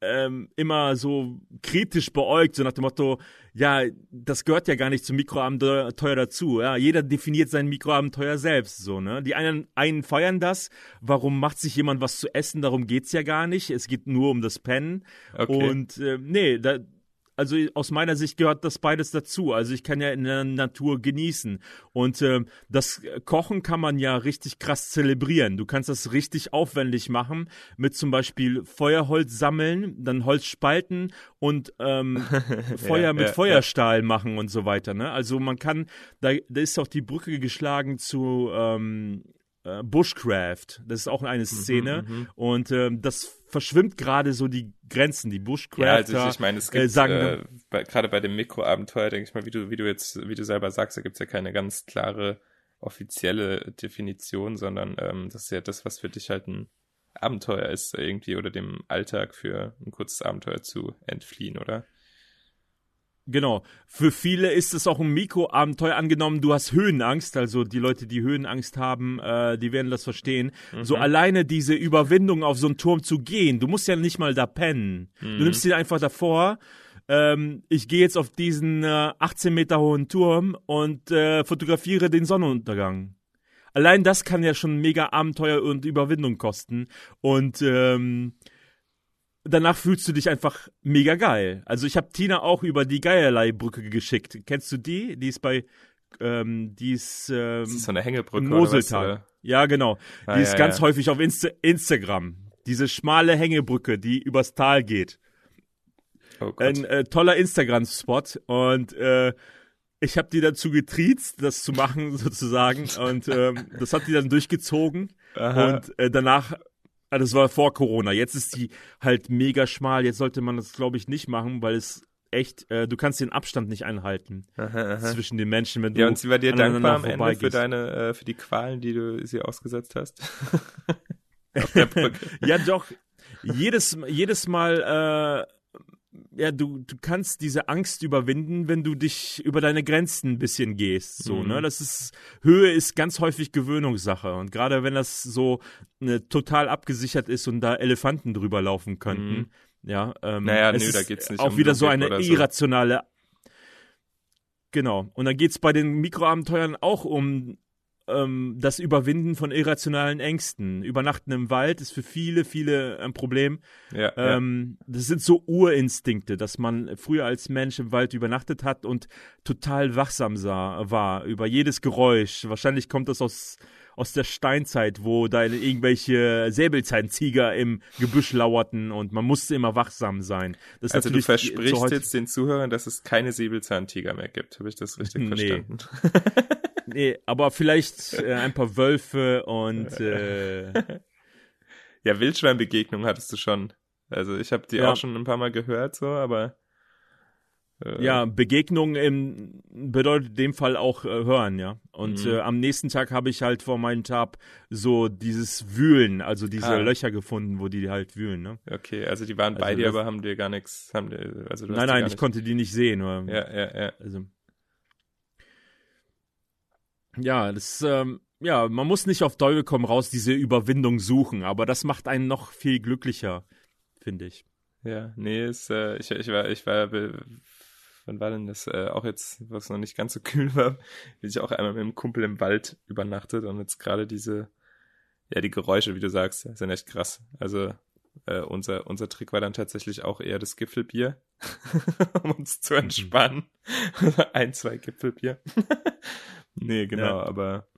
ähm, immer so kritisch beäugt, so nach dem Motto, ja, das gehört ja gar nicht zum Mikroabenteuer dazu. Ja, jeder definiert sein Mikroabenteuer selbst so, ne? Die einen, einen feiern das, warum macht sich jemand was zu essen, darum geht's ja gar nicht. Es geht nur um das Pennen. Okay. Und äh, nee, da, also aus meiner Sicht gehört das beides dazu. Also ich kann ja in der Natur genießen. Und äh, das Kochen kann man ja richtig krass zelebrieren. Du kannst das richtig aufwendig machen, mit zum Beispiel Feuerholz sammeln, dann Holz spalten und ähm, Feuer ja, mit ja, Feuerstahl ja. machen und so weiter. Ne? Also man kann, da, da ist auch die Brücke geschlagen zu ähm, äh, Bushcraft. Das ist auch eine mhm, Szene. Mhm, und ähm, das verschwimmt gerade so die Grenzen. Die Bushcrafter ja, also ich, ich meine, es äh, gibt äh, sagen, äh, gerade bei dem Mikroabenteuer, denke ich mal, wie du, wie du jetzt, wie du selber sagst, da gibt es ja keine ganz klare offizielle Definition, sondern ähm, das ist ja das, was für dich halt ein Abenteuer ist, irgendwie, oder dem Alltag für ein kurzes Abenteuer zu entfliehen, oder? Genau. Für viele ist es auch ein Mikroabenteuer angenommen, du hast Höhenangst, also die Leute, die Höhenangst haben, äh, die werden das verstehen. Mhm. So alleine diese Überwindung auf so einen Turm zu gehen, du musst ja nicht mal da pennen. Mhm. Du nimmst dir einfach davor, ähm, ich gehe jetzt auf diesen äh, 18 Meter hohen Turm und äh, fotografiere den Sonnenuntergang. Allein das kann ja schon mega Abenteuer und Überwindung kosten. Und ähm, danach fühlst du dich einfach mega geil. Also ich habe Tina auch über die Geierlei-Brücke geschickt. Kennst du die? Die ist bei, ähm, die ist, ähm, ist so eine Hängebrücke Moseltal. Oder was, ja, genau. Ah, die ist ja, ganz ja. häufig auf Insta Instagram. Diese schmale Hängebrücke, die übers Tal geht. Oh Ein äh, toller Instagram-Spot und äh, ich habe die dazu getriezt, das zu machen sozusagen und ähm, das hat die dann durchgezogen Aha. und äh, danach Ah, das war vor Corona. Jetzt ist die halt mega schmal. Jetzt sollte man das, glaube ich, nicht machen, weil es echt, äh, du kannst den Abstand nicht einhalten aha, aha. zwischen den Menschen, wenn du Ja, und sie war dir dankbar am Ende für deine, äh, für die Qualen, die du sie ausgesetzt hast. ja, doch. Jedes, jedes Mal äh, ja, du, du kannst diese Angst überwinden, wenn du dich über deine Grenzen ein bisschen gehst. So, ne? mhm. ne? Das ist, Höhe ist ganz häufig Gewöhnungssache. Und gerade wenn das so ne, total abgesichert ist und da Elefanten drüber laufen könnten, mhm. ja, ähm, naja, nö, da geht's nicht auch um wieder so eine irrationale Genau. Und dann geht's bei den Mikroabenteuern auch um ähm, das Überwinden von irrationalen Ängsten. Übernachten im Wald ist für viele, viele ein Problem. Ja, ähm, ja. Das sind so Urinstinkte, dass man früher als Mensch im Wald übernachtet hat und total wachsam sah, war über jedes Geräusch. Wahrscheinlich kommt das aus aus der Steinzeit, wo da irgendwelche Säbelzahntiger im Gebüsch lauerten und man musste immer wachsam sein. also du versprichst jetzt den Zuhörern, dass es keine Säbelzahntiger mehr gibt. Habe ich das richtig nee. verstanden? nee, aber vielleicht äh, ein paar Wölfe und äh, ja, Wildschweinbegegnungen hattest du schon. Also ich habe die ja. auch schon ein paar Mal gehört, so, aber äh, ja, Begegnung im, bedeutet in dem Fall auch äh, hören, ja. Und mhm. äh, am nächsten Tag habe ich halt vor meinem Tab so dieses Wühlen, also diese ah. Löcher gefunden, wo die halt wühlen, ne? Okay, also die waren also bei dir, aber haben dir gar nichts, haben dir, also Nein, nein, ich konnte die nicht sehen. Oder, ja, ja, ja. Also, ja, das, ähm, ja, man muss nicht auf Teufel komm raus diese Überwindung suchen, aber das macht einen noch viel glücklicher, finde ich. Ja, nee, ist, äh, ich, ich war, ich war wann war denn das? Äh, auch jetzt, was noch nicht ganz so kühl war, bin ich auch einmal mit einem Kumpel im Wald übernachtet und jetzt gerade diese, ja, die Geräusche, wie du sagst, sind echt krass. Also äh, unser, unser Trick war dann tatsächlich auch eher das Gipfelbier, um uns zu entspannen. Ein, zwei Gipfelbier. Nee, genau, ja. aber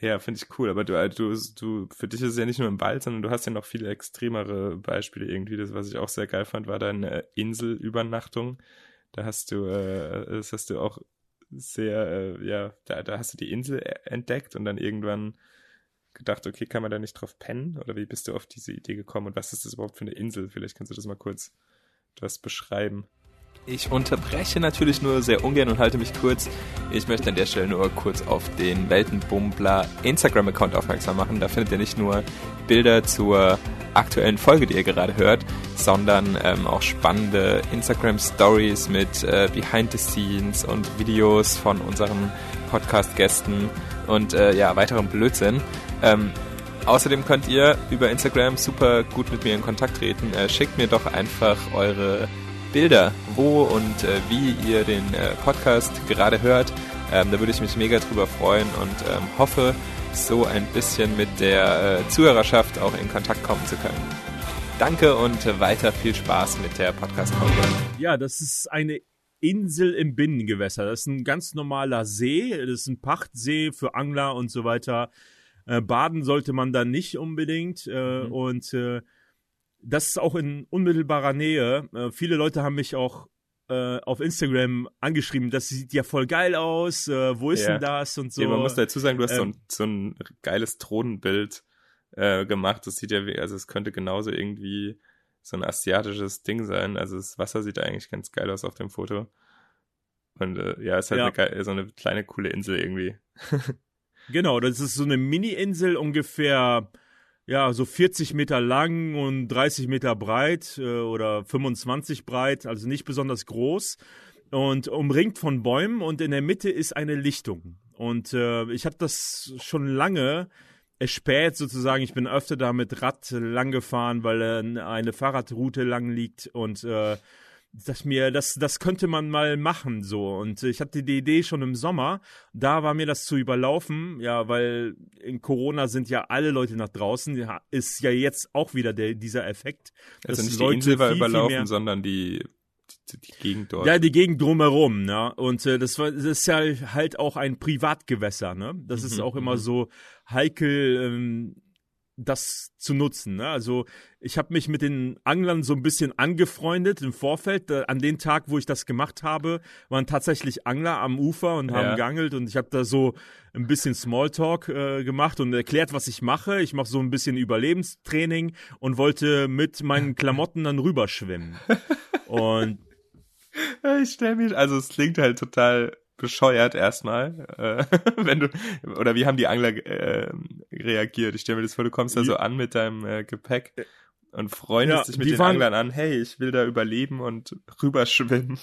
ja, finde ich cool. Aber du, äh, du, du, für dich ist es ja nicht nur im Wald, sondern du hast ja noch viele extremere Beispiele irgendwie. Das, was ich auch sehr geil fand, war deine Inselübernachtung. Da hast du, äh, das hast du auch sehr, äh, ja, da, da hast du die Insel e-, entdeckt und dann irgendwann gedacht, okay, kann man da nicht drauf pennen? Oder wie bist du auf diese Idee gekommen und was ist das überhaupt für eine Insel? Vielleicht kannst du das mal kurz etwas beschreiben. Ich unterbreche natürlich nur sehr ungern und halte mich kurz. Ich möchte an der Stelle nur kurz auf den Weltenbummler Instagram-Account aufmerksam machen. Da findet ihr nicht nur Bilder zur aktuellen Folge, die ihr gerade hört, sondern ähm, auch spannende Instagram-Stories mit äh, Behind the Scenes und Videos von unseren Podcast-Gästen und äh, ja, weiterem Blödsinn. Ähm, Außerdem könnt ihr über Instagram super gut mit mir in Kontakt treten. Äh, schickt mir doch einfach eure Bilder, wo und äh, wie ihr den äh, Podcast gerade hört. Ähm, da würde ich mich mega drüber freuen und ähm, hoffe, so ein bisschen mit der äh, Zuhörerschaft auch in Kontakt kommen zu können. Danke und weiter viel Spaß mit der Podcast-Folge. Ja, das ist eine Insel im Binnengewässer. Das ist ein ganz normaler See. Das ist ein Pachtsee für Angler und so weiter. Äh, baden sollte man da nicht unbedingt. Äh, mhm. Und äh, das ist auch in unmittelbarer Nähe. Äh, viele Leute haben mich auch äh, auf Instagram angeschrieben, das sieht ja voll geil aus, äh, wo ist ja. denn das und so. Ja, man muss dazu sagen, du hast ähm, so, ein, so ein geiles Thronenbild äh, gemacht. Das sieht ja, wie, also es könnte genauso irgendwie so ein asiatisches Ding sein. Also das Wasser sieht eigentlich ganz geil aus auf dem Foto. Und äh, ja, es ist halt ja. Eine, so eine kleine coole Insel irgendwie. genau, das ist so eine Mini-Insel ungefähr ja, so 40 Meter lang und 30 Meter breit äh, oder 25 breit, also nicht besonders groß und umringt von Bäumen und in der Mitte ist eine Lichtung. Und äh, ich habe das schon lange spät sozusagen. Ich bin öfter da mit Rad lang gefahren, weil äh, eine Fahrradroute lang liegt und äh, dass mir, das, das könnte man mal machen, so. Und ich hatte die Idee schon im Sommer, da war mir das zu überlaufen, ja, weil in Corona sind ja alle Leute nach draußen, ja, ist ja jetzt auch wieder der, dieser Effekt. Also nicht Leute die Insel war überlaufen, viel sondern die, die, die, Gegend dort. Ja, die Gegend drumherum, ne? Und äh, das, war, das ist ja halt auch ein Privatgewässer, ne? Das mhm, ist auch immer mhm. so heikel, ähm, das zu nutzen. Ne? Also ich habe mich mit den Anglern so ein bisschen angefreundet im Vorfeld. An den Tag, wo ich das gemacht habe, waren tatsächlich Angler am Ufer und haben ja. geangelt und ich habe da so ein bisschen Smalltalk äh, gemacht und erklärt, was ich mache. Ich mache so ein bisschen Überlebenstraining und wollte mit meinen Klamotten dann rüberschwimmen. und ich stelle mir, also es klingt halt total bescheuert erstmal, äh, wenn du oder wie haben die Angler äh, reagiert? Ich stelle mir das vor, du kommst da so an mit deinem äh, Gepäck und freundest ja, dich mit den waren, Anglern an, hey, ich will da überleben und rüberschwimmen.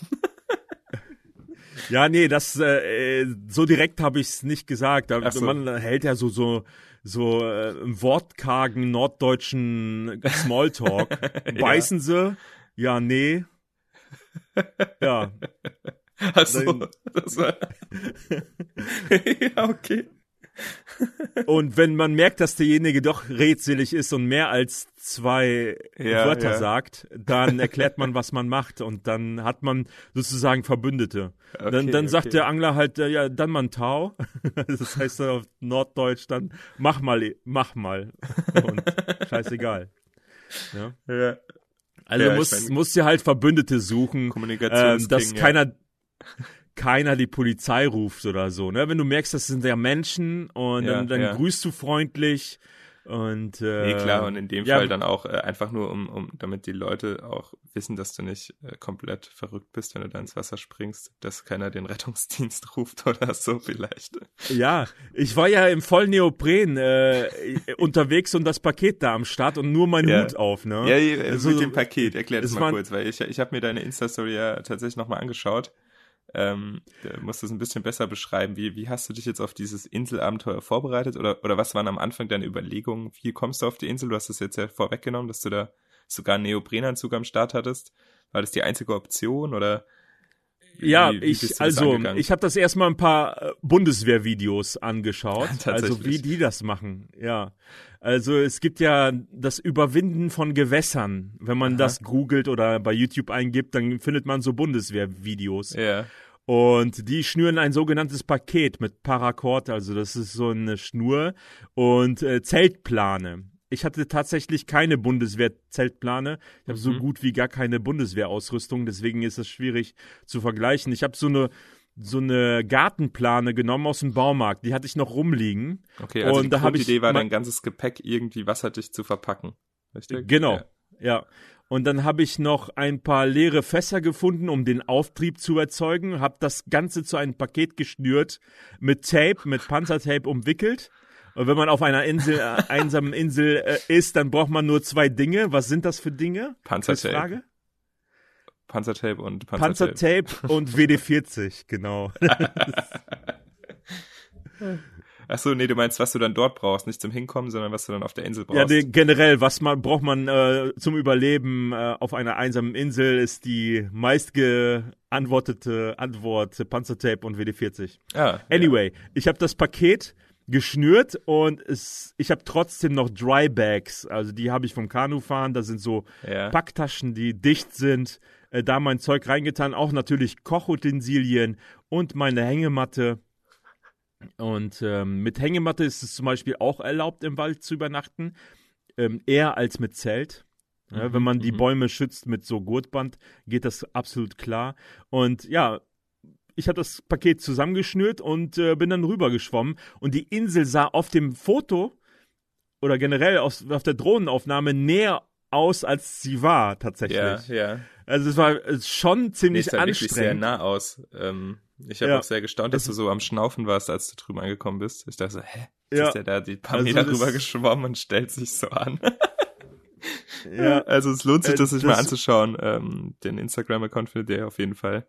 ja, nee, das äh, so direkt habe ich es nicht gesagt. So. Man hält ja so so so äh, wortkargen norddeutschen Smalltalk. Beißen ja. sie? Ja, nee. Ja. Achso, das war. ja, okay. Und wenn man merkt, dass derjenige doch rätselig ist und mehr als zwei ja, Wörter ja. sagt, dann erklärt man, was man macht und dann hat man sozusagen Verbündete. Okay, dann dann okay. sagt der Angler halt, äh, ja, dann man Tau. das heißt auf Norddeutsch dann, mach mal, mach mal. Und scheißegal. Ja. ja. Also ja, muss, ich mein, musst dir halt Verbündete suchen, äh, dass keiner, keiner die Polizei ruft oder so. Ne? Wenn du merkst, das sind ja Menschen und ja, dann, dann ja. grüßt du freundlich und äh, nee, klar, und in dem ja, Fall dann auch äh, einfach nur, um, um, damit die Leute auch wissen, dass du nicht äh, komplett verrückt bist, wenn du da ins Wasser springst, dass keiner den Rettungsdienst ruft oder so vielleicht. Ja, ich war ja im vollen Neopren äh, unterwegs und das Paket da am Start und nur mein ja. Hut auf, ne? Ja, also, mit dem Paket, erklär das mal kurz, weil ich, ich habe mir deine Insta-Story ja tatsächlich nochmal angeschaut ähm, du musst es ein bisschen besser beschreiben. Wie, wie hast du dich jetzt auf dieses Inselabenteuer vorbereitet? Oder, oder was waren am Anfang deine Überlegungen? Wie kommst du auf die Insel? Du hast es jetzt ja vorweggenommen, dass du da sogar einen Neoprenanzug am Start hattest. War das die einzige Option oder? Wie, ja, wie ich also ich habe das erstmal ein paar äh, Bundeswehrvideos angeschaut, also wie die das machen. Ja. Also es gibt ja das Überwinden von Gewässern. Wenn man Aha. das googelt oder bei YouTube eingibt, dann findet man so Bundeswehrvideos. Ja. Und die schnüren ein sogenanntes Paket mit Paracord, also das ist so eine Schnur und äh, Zeltplane. Ich hatte tatsächlich keine Bundeswehr-Zeltplane. Ich habe mhm. so gut wie gar keine Bundeswehrausrüstung, deswegen ist es schwierig zu vergleichen. Ich habe so eine so eine Gartenplane genommen aus dem Baumarkt. Die hatte ich noch rumliegen. Okay, also und die da Idee war, dein ganzes Gepäck irgendwie wasserdicht zu verpacken. Richtig? Genau, ja. ja. Und dann habe ich noch ein paar leere Fässer gefunden, um den Auftrieb zu erzeugen. Habe das Ganze zu einem Paket geschnürt, mit Tape, mit Panzertape umwickelt. Und wenn man auf einer Insel, äh, einsamen Insel äh, ist, dann braucht man nur zwei Dinge. Was sind das für Dinge? Panzertape. Panzertape und Panzertape. Panzertape und WD-40, genau. Ach so, nee, du meinst, was du dann dort brauchst, nicht zum Hinkommen, sondern was du dann auf der Insel brauchst. Ja, nee, generell, was man braucht man äh, zum Überleben äh, auf einer einsamen Insel, ist die meistgeantwortete Antwort Panzertape und WD-40. Ah, anyway, ja. ich habe das Paket geschnürt und es, ich habe trotzdem noch Dry Bags. Also die habe ich vom Kanufahren. Da sind so ja. Packtaschen, die dicht sind. Äh, da mein Zeug reingetan. Auch natürlich Kochutensilien und meine Hängematte. Und ähm, mit Hängematte ist es zum Beispiel auch erlaubt, im Wald zu übernachten. Ähm, eher als mit Zelt. Ja, wenn man die mhm. Bäume schützt mit so Gurtband, geht das absolut klar. Und ja, ich habe das Paket zusammengeschnürt und äh, bin dann rübergeschwommen. Und die Insel sah auf dem Foto oder generell aus, auf der Drohnenaufnahme näher aus, als sie war tatsächlich. Ja, ja. Also es war schon ziemlich nee, anstrengend. Sehr nah aus. Ähm, ich habe ja. auch sehr gestaunt, dass du so am Schnaufen warst, als du drüben angekommen bist. Ich dachte so, hä? Ja. Ist der da die paar also Meter rüber geschwommen und stellt sich so an? ja. Also es lohnt sich, äh, das sich das mal anzuschauen. Ähm, den Instagram-Account findet ihr auf jeden Fall.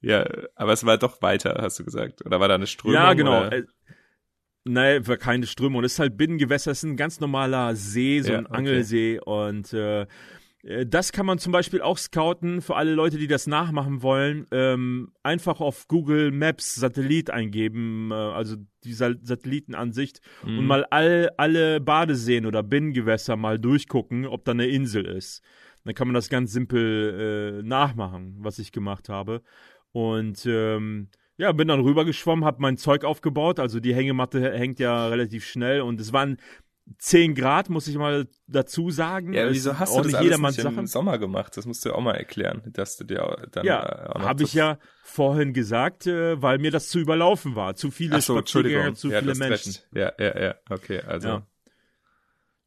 Ja, aber es war doch weiter, hast du gesagt. Oder war da eine Strömung? Ja, genau. Oder? Äh, nein, war keine Strömung. Das ist halt Binnengewässer, das ist ein ganz normaler See, so ja, ein okay. Angelsee. Und äh, äh, das kann man zum Beispiel auch scouten für alle Leute, die das nachmachen wollen. Ähm, einfach auf Google Maps Satellit eingeben, äh, also die Satellitenansicht mhm. und mal all, alle Badeseen oder Binnengewässer mal durchgucken, ob da eine Insel ist. Dann kann man das ganz simpel äh, nachmachen, was ich gemacht habe. Und ähm, ja, bin dann rübergeschwommen, habe mein Zeug aufgebaut. Also die Hängematte hängt ja relativ schnell und es waren 10 Grad, muss ich mal dazu sagen. Ja, wieso hast du das alles nicht Sachen. im Sommer gemacht? Das musst du ja auch mal erklären, dass du dir dann Ja, äh, habe ich ja vorhin gesagt, äh, weil mir das zu überlaufen war. Zu viele Ach so, Spaziergänger, zu ja, viele Menschen. Recht. Ja, ja, ja, okay, also. Ja.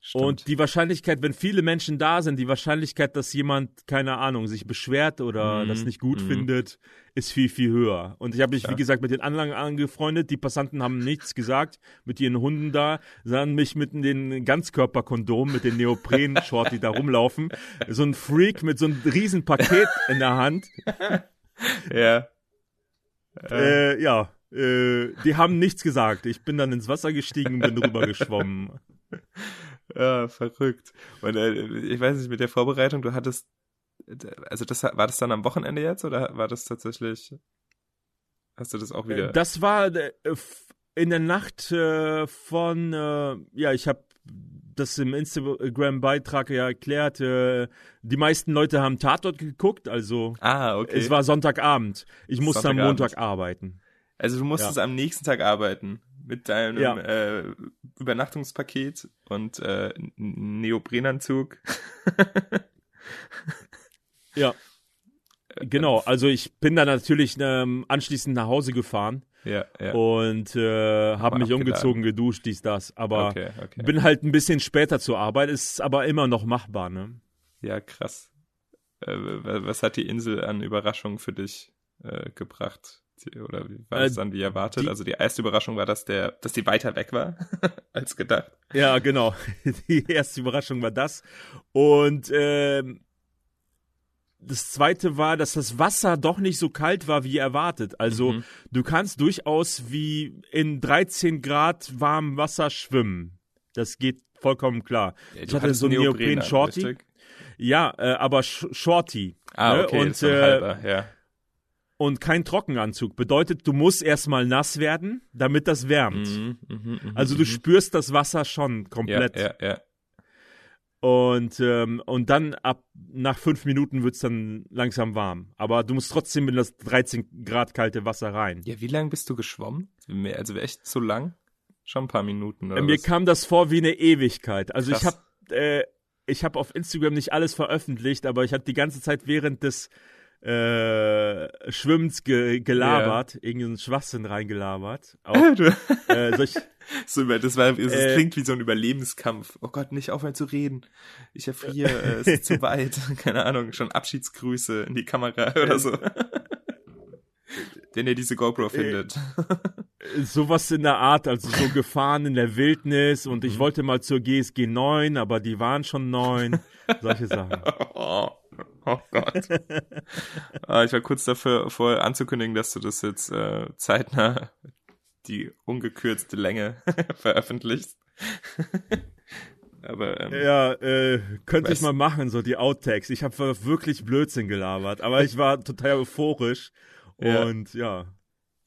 Stimmt. Und die Wahrscheinlichkeit, wenn viele Menschen da sind, die Wahrscheinlichkeit, dass jemand, keine Ahnung, sich beschwert oder mhm. das nicht gut mhm. findet, ist viel, viel höher. Und ich habe mich, ja. wie gesagt, mit den anderen angefreundet. Die Passanten haben nichts gesagt mit ihren Hunden da, sahen mich mit den Ganzkörperkondomen, mit den Neopren-Short, die da rumlaufen. So ein Freak mit so einem riesen Paket in der Hand. Ja. Äh, ja, äh, die haben nichts gesagt. Ich bin dann ins Wasser gestiegen und bin rübergeschwommen. Ja, verrückt. Und äh, ich weiß nicht, mit der Vorbereitung, du hattest, also das war das dann am Wochenende jetzt oder war das tatsächlich, hast du das auch wieder? Das war äh, in der Nacht äh, von, äh, ja, ich habe das im Instagram-Beitrag ja erklärt. Äh, die meisten Leute haben Tatort geguckt, also ah, okay. es war Sonntagabend. Ich musste am Montag arbeiten. Also du musstest ja. am nächsten Tag arbeiten mit deinem ja. äh, Übernachtungspaket und äh, Neoprenanzug. ja. Genau, also ich bin dann natürlich ähm, anschließend nach Hause gefahren. Ja, ja. Und äh, habe mich umgezogen, geduscht, dies, das. Aber okay, okay. bin halt ein bisschen später zur Arbeit, ist aber immer noch machbar, ne? Ja, krass. Äh, was hat die Insel an Überraschungen für dich äh, gebracht? Oder war das äh, dann wie erwartet? Die, also die erste Überraschung war, dass der, dass die weiter weg war als gedacht. Ja, genau. Die erste Überraschung war das. Und ähm, das zweite war, dass das Wasser doch nicht so kalt war wie erwartet. Also mhm. du kannst durchaus wie in 13 Grad warmem Wasser schwimmen. Das geht vollkommen klar. Ja, ich hatte so einen Neopren Shorty. Ja, äh, aber Sh Shorty. Ah, ne? okay, ne? und, äh, halber, ja und kein Trockenanzug. Bedeutet, du musst erstmal nass werden, damit das wärmt. Mhm, mh, mh, also du mh. spürst das Wasser schon komplett. Ja, ja, ja. Und, ähm, und dann ab nach fünf Minuten wird es dann langsam warm. Aber du musst trotzdem in das 13 Grad kalte Wasser rein. Ja, wie lange bist du geschwommen? Also echt so lang? Schon ein paar Minuten. Oder Mir was? kam das vor wie eine Ewigkeit. Also Krass. ich habe äh, ich habe auf Instagram nicht alles veröffentlicht, aber ich habe die ganze Zeit während des äh, Schwimmens ge gelabert, yeah. irgendeinen Schwachsinn reingelabert. Auch, äh, solch, so, das, war, das äh, klingt wie so ein Überlebenskampf. Oh Gott, nicht aufhören zu reden. Ich erfriere, äh, es ist zu weit. Keine Ahnung, schon Abschiedsgrüße in die Kamera oder so. Wenn ihr diese GoPro äh, findet. Sowas in der Art, also so gefahren in der Wildnis und ich mhm. wollte mal zur GSG 9, aber die waren schon 9. Solche Sachen. Oh. Gott. Ah, ich war kurz dafür vor anzukündigen, dass du das jetzt äh, zeitnah die ungekürzte Länge veröffentlichst. aber ähm, ja, äh, könnte ich mal machen, so die Outtakes. Ich habe wirklich Blödsinn gelabert, aber ich war total euphorisch und ja. ja.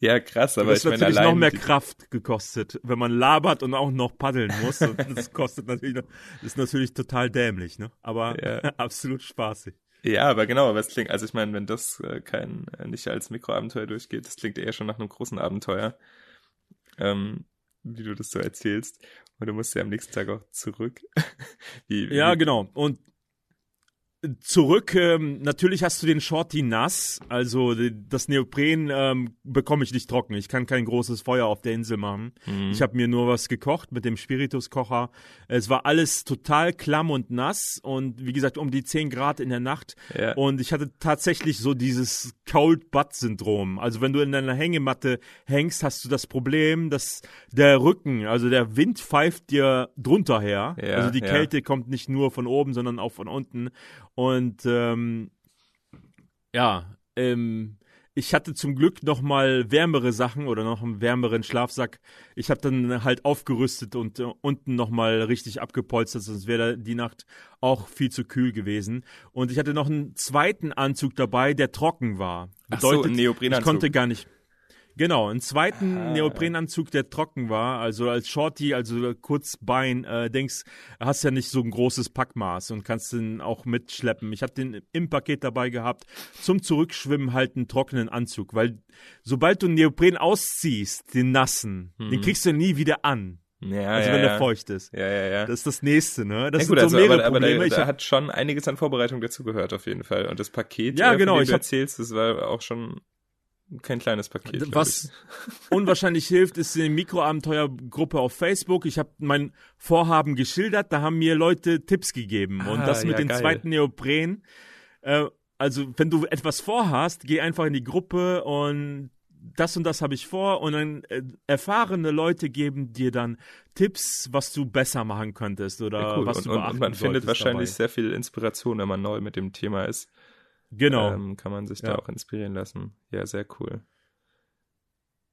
Ja, krass, aber das ich meine, natürlich noch mehr Kraft gekostet, wenn man labert und auch noch paddeln muss. das kostet natürlich, noch, ist natürlich total dämlich, ne? Aber ja. absolut spaßig. Ja, aber genau, aber es klingt, also ich meine, wenn das äh, kein, äh, nicht als Mikroabenteuer durchgeht, das klingt eher schon nach einem großen Abenteuer, ähm, wie du das so erzählst. Und du musst ja am nächsten Tag auch zurück. wie, wie, ja, genau. Und Zurück, ähm, natürlich hast du den Shorty nass, also das Neopren ähm, bekomme ich nicht trocken. Ich kann kein großes Feuer auf der Insel machen. Mhm. Ich habe mir nur was gekocht mit dem Spirituskocher. Es war alles total klamm und nass und wie gesagt um die 10 Grad in der Nacht. Ja. Und ich hatte tatsächlich so dieses Cold Butt Syndrom. Also wenn du in deiner Hängematte hängst, hast du das Problem, dass der Rücken, also der Wind pfeift dir drunter her. Ja, also die ja. Kälte kommt nicht nur von oben, sondern auch von unten. Und ähm, ja, ähm, ich hatte zum Glück noch mal wärmere Sachen oder noch einen wärmeren Schlafsack. Ich habe dann halt aufgerüstet und äh, unten noch mal richtig abgepolstert, sonst wäre die Nacht auch viel zu kühl gewesen. Und ich hatte noch einen zweiten Anzug dabei, der trocken war. Bedeutet, Ach so, Neoprenanzug. Ich konnte gar nicht. Genau, einen zweiten ah. Neoprenanzug, der trocken war, also als Shorty, also Kurzbein, äh, denkst, hast ja nicht so ein großes Packmaß und kannst den auch mitschleppen. Ich habe den im Paket dabei gehabt, zum Zurückschwimmen halt einen trockenen Anzug, weil sobald du einen Neopren ausziehst, den nassen, mhm. den kriegst du nie wieder an. Ja, also ja, wenn der feucht ist. Ja, ja, ja. Das ist das nächste, ne? Das ja, gut, sind so also, mehrere aber, Probleme. Aber da, da hat schon einiges an Vorbereitung dazu gehört, auf jeden Fall. Und das Paket, ja, äh, genau, ich du erzählst, das war auch schon kein kleines Paket. Was unwahrscheinlich hilft, ist die Mikroabenteuergruppe auf Facebook. Ich habe mein Vorhaben geschildert, da haben mir Leute Tipps gegeben. Ah, und das mit ja, dem zweiten Neopren. Äh, also, wenn du etwas vorhast, geh einfach in die Gruppe und das und das habe ich vor und dann äh, erfahrene Leute geben dir dann Tipps, was du besser machen könntest oder ja, cool. was du und, beachten und man findet wahrscheinlich dabei. sehr viel Inspiration, wenn man neu mit dem Thema ist. Genau. Ähm, kann man sich ja. da auch inspirieren lassen. Ja, sehr cool.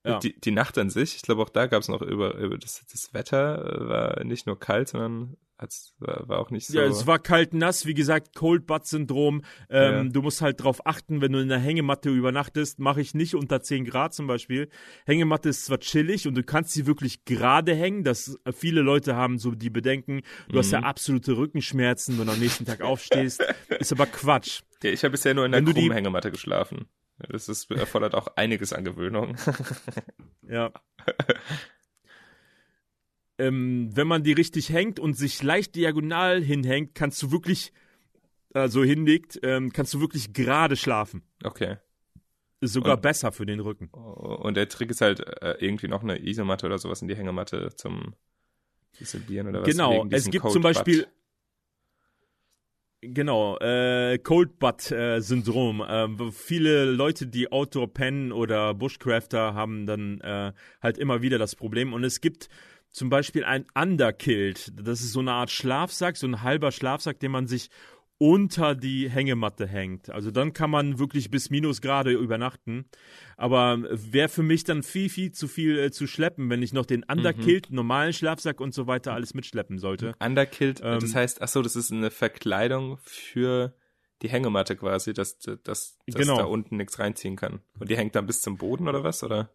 Ja. Die, die Nacht an sich, ich glaube auch da gab es noch über, über das, das Wetter, äh, war nicht nur kalt, sondern war, war auch nicht so. Ja, es war kalt nass, wie gesagt, Cold Butt Syndrom. Ähm, ja. Du musst halt drauf achten, wenn du in der Hängematte übernachtest, mache ich nicht unter 10 Grad zum Beispiel. Hängematte ist zwar chillig und du kannst sie wirklich gerade hängen, dass viele Leute haben so die Bedenken, du mhm. hast ja mhm. absolute Rückenschmerzen, wenn du am nächsten Tag aufstehst. ist aber Quatsch. Ja, ich habe bisher nur in der krummen Hängematte geschlafen. Das ist, erfordert auch einiges an Gewöhnung. ja. ähm, wenn man die richtig hängt und sich leicht diagonal hinhängt, kannst du wirklich, also hinlegt, ähm, kannst du wirklich gerade schlafen. Okay. Ist sogar und, besser für den Rücken. Und der Trick ist halt äh, irgendwie noch eine Isomatte oder sowas in die Hängematte zum Isolieren oder was? Genau, es gibt zum Beispiel, Genau, äh, Cold Butt äh, Syndrom. Äh, viele Leute, die Outdoor pennen oder Bushcrafter haben dann äh, halt immer wieder das Problem. Und es gibt zum Beispiel ein Underkilt. Das ist so eine Art Schlafsack, so ein halber Schlafsack, den man sich unter die Hängematte hängt. Also dann kann man wirklich bis Minusgrade übernachten. Aber wäre für mich dann viel, viel zu viel äh, zu schleppen, wenn ich noch den Underkilt, mhm. normalen Schlafsack und so weiter alles mitschleppen sollte. Underkilt, ähm, das heißt, ach so, das ist eine Verkleidung für die Hängematte quasi, dass, dass, dass genau. da unten nichts reinziehen kann. Und die hängt dann bis zum Boden oder was, oder?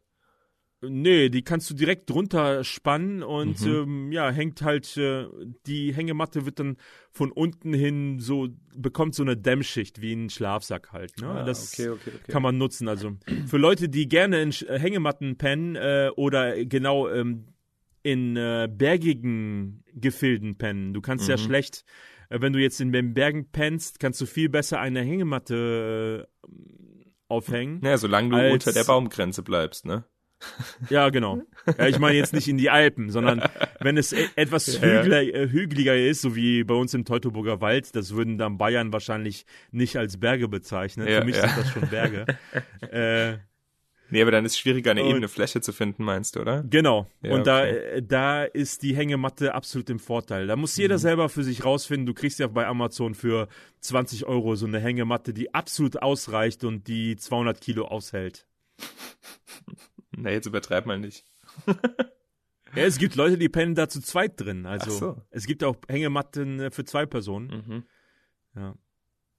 Nee, die kannst du direkt drunter spannen und mhm. ähm, ja, hängt halt, äh, die Hängematte wird dann von unten hin so, bekommt so eine Dämmschicht wie ein Schlafsack halt. Ne? Ah, das okay, okay, okay. kann man nutzen. Also für Leute, die gerne in äh, Hängematten pennen äh, oder genau ähm, in äh, bergigen Gefilden pennen, du kannst mhm. ja schlecht, äh, wenn du jetzt in den Bergen pennst, kannst du viel besser eine Hängematte äh, aufhängen. Naja, solange du unter der Baumgrenze bleibst, ne? Ja, genau. Ja, ich meine jetzt nicht in die Alpen, sondern wenn es e etwas hügeliger, äh, hügeliger ist, so wie bei uns im Teutoburger Wald, das würden dann Bayern wahrscheinlich nicht als Berge bezeichnen. Ja, Für mich ja. sind das schon Berge. äh, nee, aber dann ist es schwieriger, eine ebene Fläche zu finden, meinst du, oder? Genau. Ja, und da, äh, da ist die Hängematte absolut im Vorteil. Da muss jeder mhm. selber für sich rausfinden. Du kriegst ja bei Amazon für 20 Euro so eine Hängematte, die absolut ausreicht und die 200 Kilo aushält. Na, jetzt übertreib mal nicht. ja, es gibt Leute, die pennen da zu zweit drin. Also so. es gibt auch Hängematten äh, für zwei Personen. Mhm. Ja.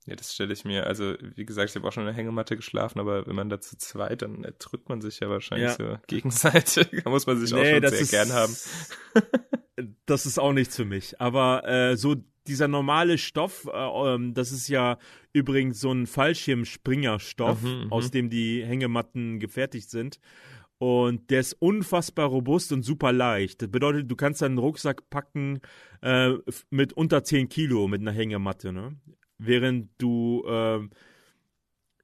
Ja, das stelle ich mir, also wie gesagt, ich habe auch schon in der Hängematte geschlafen, aber wenn man da zu zweit, dann erdrückt man sich ja wahrscheinlich ja. so gegenseitig. da muss man sich nee, auch schon sehr ist, gern haben. das ist auch nichts für mich. Aber äh, so dieser normale Stoff, äh, ähm, das ist ja übrigens so ein Fallschirmspringerstoff, mhm, mhm, aus dem die Hängematten gefertigt sind. Und der ist unfassbar robust und super leicht. Das bedeutet, du kannst deinen Rucksack packen äh, mit unter 10 Kilo mit einer Hängematte. Ne? während du äh,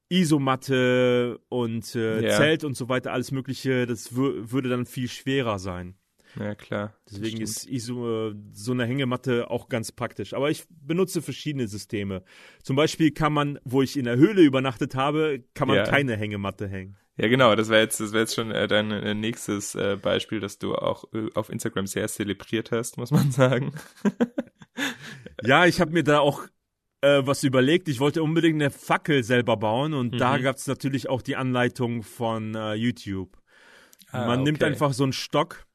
Isomatte und äh, ja. Zelt und so weiter, alles Mögliche, das würde dann viel schwerer sein. Ja, klar. Deswegen ist ISO, äh, so eine Hängematte auch ganz praktisch. Aber ich benutze verschiedene Systeme. Zum Beispiel kann man, wo ich in der Höhle übernachtet habe, kann man ja. keine Hängematte hängen. Ja, genau, das wäre jetzt, das wäre jetzt schon äh, dein äh, nächstes äh, Beispiel, das du auch äh, auf Instagram sehr zelebriert hast, muss man sagen. ja, ich habe mir da auch äh, was überlegt. Ich wollte unbedingt eine Fackel selber bauen und mhm. da gab es natürlich auch die Anleitung von äh, YouTube. Ah, man okay. nimmt einfach so einen Stock,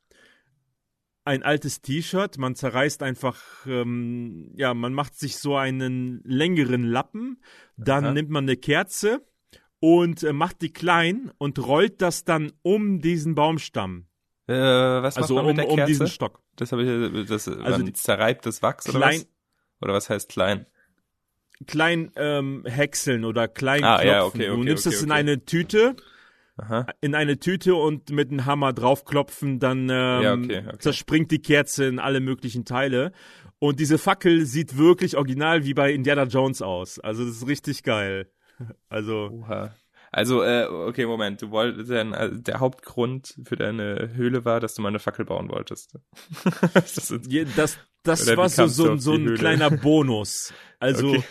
ein altes T-Shirt, man zerreißt einfach, ähm, ja, man macht sich so einen längeren Lappen, dann Aha. nimmt man eine Kerze und äh, macht die klein und rollt das dann um diesen Baumstamm. Äh, was also macht man um, mit der Kerze? um diesen Stock. Das habe ich, das, also man zerreibt das Wachs klein, oder was? Oder was heißt klein? klein ähm, häckseln oder klein ah, klopfen. Ja, okay, okay, du nimmst okay, es in eine Tüte, Aha. in eine Tüte und mit einem Hammer draufklopfen, dann ähm, ja, zerspringt die Kerze in alle möglichen Teile. Und diese Fackel sieht wirklich original wie bei Indiana Jones aus. Also das ist richtig geil. Also. Oha. Also, äh, okay, Moment, du wolltest dann, also der Hauptgrund für deine Höhle war, dass du mal eine Fackel bauen wolltest. das, ja, das, das war so, so, so ein Höhle? kleiner Bonus. Also, okay.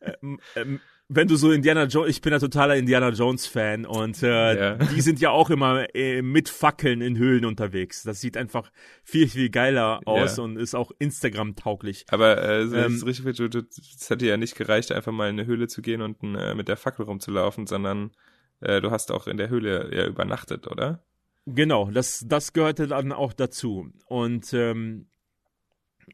ähm, ähm, wenn du so Indiana Jones, ich bin ein totaler Indiana Jones Fan und äh, ja. die sind ja auch immer äh, mit Fackeln in Höhlen unterwegs. Das sieht einfach viel viel geiler aus ja. und ist auch Instagram tauglich. Aber äh, so ähm, richtig, es hätte ja nicht gereicht, einfach mal in eine Höhle zu gehen und äh, mit der Fackel rumzulaufen, sondern äh, du hast auch in der Höhle ja übernachtet, oder? Genau, das das gehörte dann auch dazu und ähm,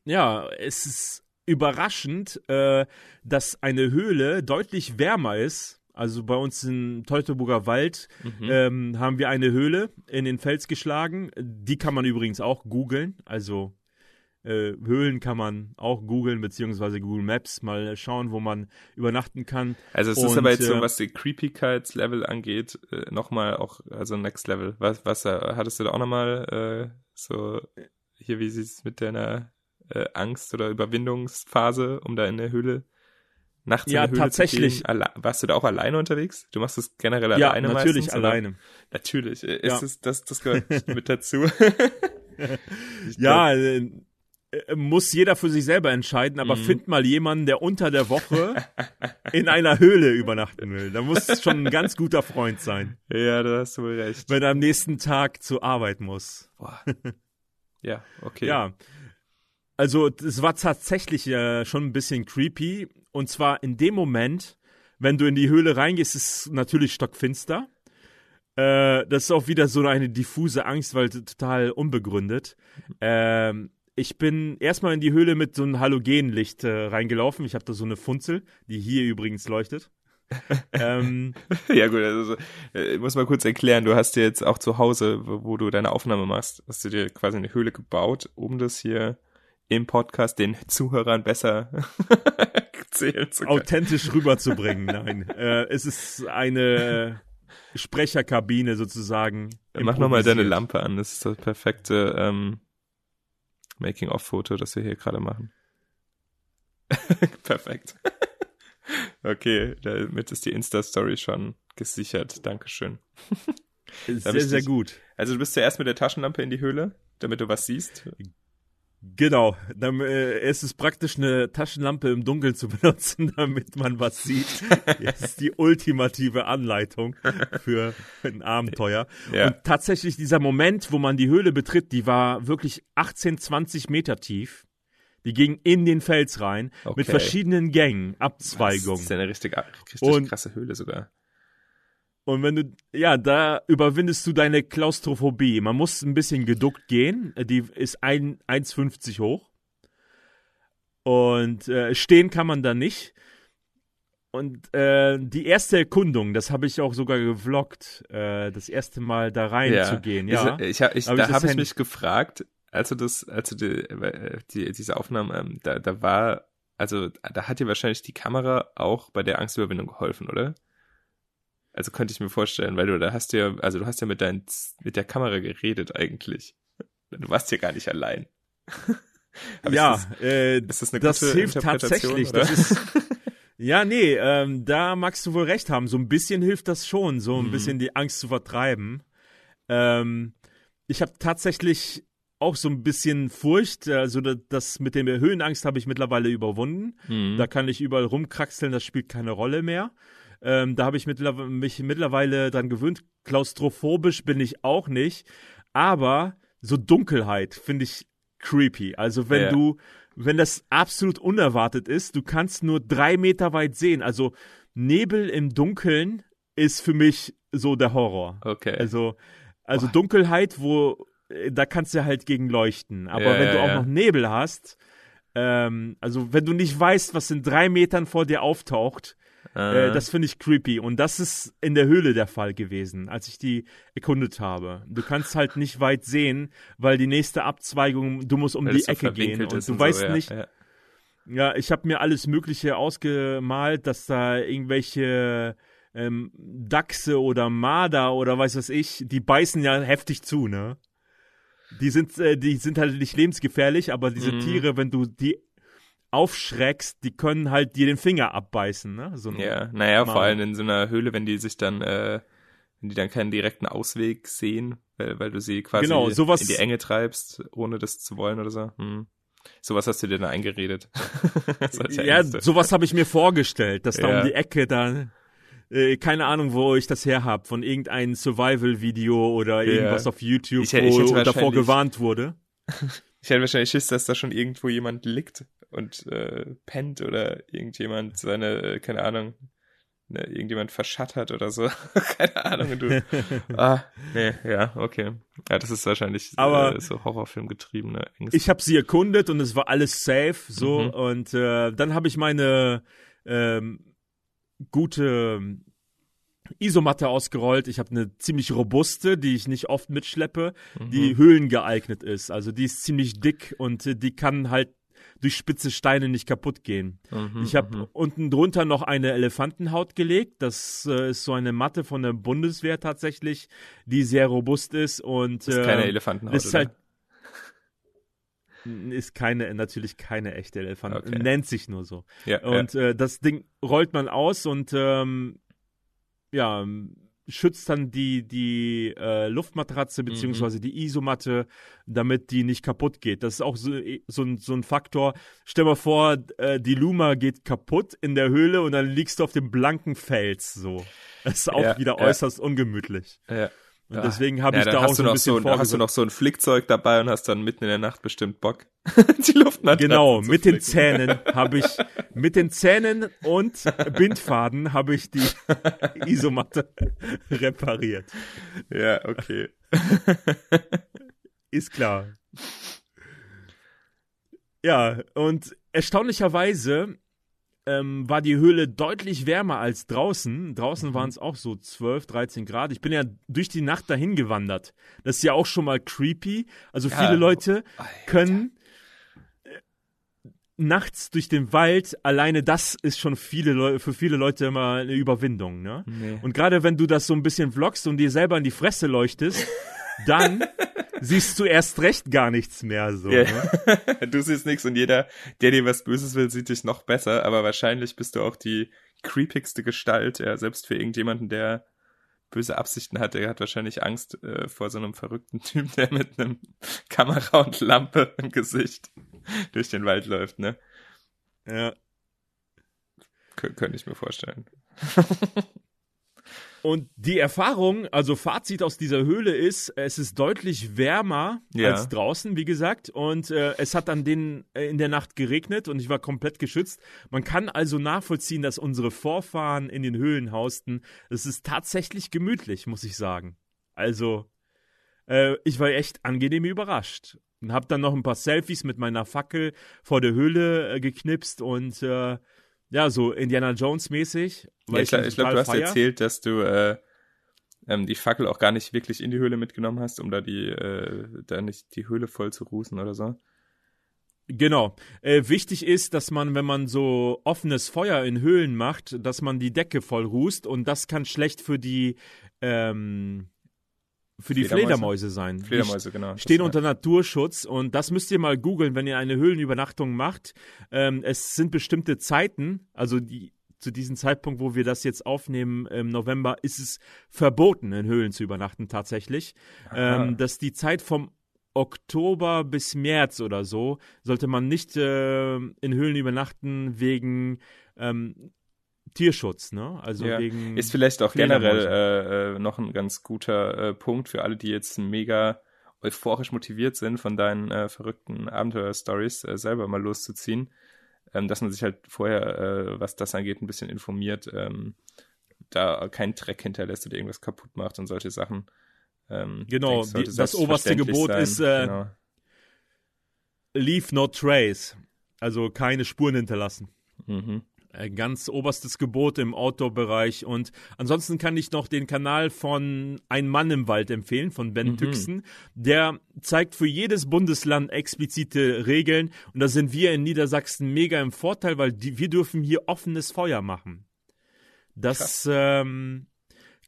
ja, es ist überraschend, äh, dass eine Höhle deutlich wärmer ist. Also bei uns im Teutoburger Wald mhm. ähm, haben wir eine Höhle in den Fels geschlagen. Die kann man übrigens auch googeln. Also äh, Höhlen kann man auch googeln, beziehungsweise Google Maps mal schauen, wo man übernachten kann. Also es Und, ist aber jetzt so, äh, was die Creepykeits-Level angeht, äh, nochmal auch, also Next Level. Was, was äh, hattest du da auch nochmal äh, so, hier, wie sieht es mit deiner äh, Angst- oder Überwindungsphase, um da in der Höhle nachts ja, in der Höhle tatsächlich. zu gehen? Warst du da auch alleine unterwegs? Du machst das generell ja, alleine natürlich meistens? alleine. Natürlich. Ist ja. es, das, das gehört mit dazu. ja, äh, muss jeder für sich selber entscheiden, aber mhm. find mal jemanden, der unter der Woche in einer Höhle übernachten will. Da muss schon ein ganz guter Freund sein. Ja, da hast du wohl recht. Wenn er am nächsten Tag zur Arbeit muss. Boah. Ja, okay. Ja, also, es war tatsächlich äh, schon ein bisschen creepy. Und zwar in dem Moment, wenn du in die Höhle reingehst, ist es natürlich stockfinster. Äh, das ist auch wieder so eine diffuse Angst, weil total unbegründet. Ähm, ich bin erstmal in die Höhle mit so einem Halogenlicht äh, reingelaufen. Ich habe da so eine Funzel, die hier übrigens leuchtet. ähm, ja gut, also äh, ich muss mal kurz erklären, du hast dir jetzt auch zu Hause, wo, wo, du deine Aufnahme machst, hast du dir quasi eine Höhle gebaut, um das hier im Podcast den Zuhörern besser erzählen zu können. Authentisch rüberzubringen, nein. äh, es ist eine Sprecherkabine sozusagen. Mach nochmal deine Lampe an, das ist das perfekte ähm, Making-of-Foto, das wir hier gerade machen. Perfekt. okay, damit ist die Insta-Story schon gesichert. Dankeschön. sehr, sehr gut. Also du bist zuerst mit der Taschenlampe in die Höhle, damit du was siehst. Genau, dann, äh, es ist praktisch eine Taschenlampe im Dunkeln zu benutzen, damit man was sieht. Das ist die ultimative Anleitung für ein Abenteuer. Ja. Und tatsächlich dieser Moment, wo man die Höhle betritt, die war wirklich 18, 20 Meter tief. Die ging in den Fels rein okay. mit verschiedenen Gängen, Abzweigungen. Das ist eine richtig, richtig krasse Höhle sogar. Und wenn du, ja, da überwindest du deine Klaustrophobie. Man muss ein bisschen geduckt gehen. Die ist 1,50 hoch. Und äh, stehen kann man da nicht. und äh, die erste Erkundung, das habe ich auch sogar gevloggt, äh, das erste Mal da rein ja. zu gehen. Ja, ich, ich, ich, da habe ich mich gefragt, als du das, als du die, äh, die diese Aufnahmen, ähm, da, da war, also da hat dir wahrscheinlich die Kamera auch bei der Angstüberwindung geholfen, oder? Also könnte ich mir vorstellen, weil du da hast ja, also du hast ja mit dein, mit der Kamera geredet eigentlich. Du warst ja gar nicht allein. ja, das, äh, das, das hilft tatsächlich. Oder? Das ist, ja, nee, ähm, da magst du wohl recht haben. So ein bisschen hilft das schon, so ein mhm. bisschen die Angst zu vertreiben. Ähm, ich habe tatsächlich auch so ein bisschen Furcht. Also das mit der Höhenangst habe ich mittlerweile überwunden. Mhm. Da kann ich überall rumkraxeln, das spielt keine Rolle mehr. Ähm, da habe ich mittlerweile, mich mittlerweile dran gewöhnt. Klaustrophobisch bin ich auch nicht. Aber so Dunkelheit finde ich creepy. Also wenn ja. du, wenn das absolut unerwartet ist, du kannst nur drei Meter weit sehen. Also Nebel im Dunkeln ist für mich so der Horror. Okay. Also, also Dunkelheit, wo, äh, da kannst du halt gegen leuchten. Aber ja, wenn du auch noch Nebel hast, ähm, also wenn du nicht weißt, was in drei Metern vor dir auftaucht, äh, das finde ich creepy. Und das ist in der Höhle der Fall gewesen, als ich die erkundet habe. Du kannst halt nicht weit sehen, weil die nächste Abzweigung, du musst um weil die Ecke gehen. Und du und weißt so, ja, nicht. Ja. ja ich habe mir alles Mögliche ausgemalt, dass da irgendwelche ähm, Dachse oder Marder oder weiß was ich, die beißen ja heftig zu, ne? Die sind, äh, die sind halt nicht lebensgefährlich, aber diese mhm. Tiere, wenn du die aufschreckst, die können halt dir den Finger abbeißen, ne? So ja, naja, vor allem in so einer Höhle, wenn die sich dann, äh, wenn die dann keinen direkten Ausweg sehen, weil, weil du sie quasi genau, sowas, in die Enge treibst, ohne das zu wollen oder so. Hm. Sowas hast du dir da eingeredet. ja, ja sowas habe ich mir vorgestellt, dass da ja. um die Ecke da äh, keine Ahnung, wo ich das her hab, von irgendeinem Survival-Video oder irgendwas auf YouTube, ich, ich wo davor gewarnt wurde. Ich hätte wahrscheinlich Schiss, dass da schon irgendwo jemand liegt und äh, pennt oder irgendjemand seine, äh, keine Ahnung, ne, irgendjemand verschattert oder so. keine Ahnung. Du. ah, nee, ja, okay. Ja, das ist wahrscheinlich Aber äh, so Horrorfilm getriebene Ängste. Ich habe sie erkundet und es war alles safe, so. Mhm. Und äh, dann habe ich meine ähm, gute Isomatte ausgerollt. Ich habe eine ziemlich robuste, die ich nicht oft mitschleppe, mhm. die höhlengeeignet ist. Also die ist ziemlich dick und äh, die kann halt durch spitze Steine nicht kaputt gehen. Mhm, ich habe mhm. unten drunter noch eine Elefantenhaut gelegt. Das äh, ist so eine Matte von der Bundeswehr tatsächlich, die sehr robust ist und ist keine äh, Elefantenhaut. Ist halt ist keine natürlich keine echte Elefant okay. nennt sich nur so ja, und ja. Äh, das Ding rollt man aus und ähm, ja schützt dann die, die äh, Luftmatratze beziehungsweise mhm. die Isomatte, damit die nicht kaputt geht. Das ist auch so, so, ein, so ein Faktor. Stell mal vor, äh, die Luma geht kaputt in der Höhle und dann liegst du auf dem blanken Fels so. Das ist auch ja, wieder äußerst ungemütlich. Ja. Und deswegen habe ja, ich da auch so ein bisschen so, hast du noch so ein Flickzeug dabei und hast dann mitten in der Nacht bestimmt Bock, die Luftmatratze Genau, mit den Zähnen habe ich, mit den Zähnen und Bindfaden habe ich die Isomatte repariert. Ja, okay. Ist klar. Ja, und erstaunlicherweise ähm, war die Höhle deutlich wärmer als draußen. Draußen mhm. waren es auch so 12, 13 Grad. Ich bin ja durch die Nacht dahin gewandert. Das ist ja auch schon mal creepy. Also viele Leute Alter. können äh, nachts durch den Wald, alleine das ist schon viele Leu für viele Leute immer eine Überwindung, ne? Nee. Und gerade wenn du das so ein bisschen vloggst und dir selber in die Fresse leuchtest, dann siehst du erst recht gar nichts mehr so. Ja. Ne? Du siehst nichts und jeder, der dir was Böses will, sieht dich noch besser, aber wahrscheinlich bist du auch die creepigste Gestalt, ja, selbst für irgendjemanden, der böse Absichten hat, der hat wahrscheinlich Angst äh, vor so einem verrückten Typ, der mit einem Kamera und Lampe im Gesicht durch den Wald läuft, ne? Ja. Kön könnte ich mir vorstellen. Und die Erfahrung, also Fazit aus dieser Höhle ist, es ist deutlich wärmer ja. als draußen, wie gesagt. Und äh, es hat an den äh, in der Nacht geregnet und ich war komplett geschützt. Man kann also nachvollziehen, dass unsere Vorfahren in den Höhlen hausten. Es ist tatsächlich gemütlich, muss ich sagen. Also, äh, ich war echt angenehm überrascht. Und hab dann noch ein paar Selfies mit meiner Fackel vor der Höhle äh, geknipst und äh, ja, so Indiana Jones mäßig. Ja, ich, ich glaube, du hast feier. erzählt, dass du äh, ähm, die Fackel auch gar nicht wirklich in die Höhle mitgenommen hast, um da die, äh, da nicht die Höhle voll zu rußen oder so. Genau. Äh, wichtig ist, dass man, wenn man so offenes Feuer in Höhlen macht, dass man die Decke voll rußt und das kann schlecht für die ähm, für die Fledermäuse, Fledermäuse sein. Fledermäuse, genau. Stehen unter Naturschutz und das müsst ihr mal googeln, wenn ihr eine Höhlenübernachtung macht. Ähm, es sind bestimmte Zeiten, also die, zu diesem Zeitpunkt, wo wir das jetzt aufnehmen im November, ist es verboten, in Höhlen zu übernachten tatsächlich. Ähm, dass die Zeit vom Oktober bis März oder so sollte man nicht äh, in Höhlen übernachten wegen ähm, Tierschutz, ne? Also ja. wegen ist vielleicht auch generell äh, äh, noch ein ganz guter äh, Punkt für alle, die jetzt mega euphorisch motiviert sind, von deinen äh, verrückten Abenteuer-Stories äh, selber mal loszuziehen, ähm, dass man sich halt vorher, äh, was das angeht, ein bisschen informiert, ähm, da keinen Dreck hinterlässt oder irgendwas kaputt macht und solche Sachen. Ähm, genau, die, das oberste Gebot sein. ist genau. Leave no trace, also keine Spuren hinterlassen. Mhm. Ein ganz oberstes Gebot im Outdoor-Bereich. Und ansonsten kann ich noch den Kanal von Ein Mann im Wald empfehlen, von Ben mhm. Tüxen. Der zeigt für jedes Bundesland explizite Regeln. Und da sind wir in Niedersachsen mega im Vorteil, weil die, wir dürfen hier offenes Feuer machen. Das ähm,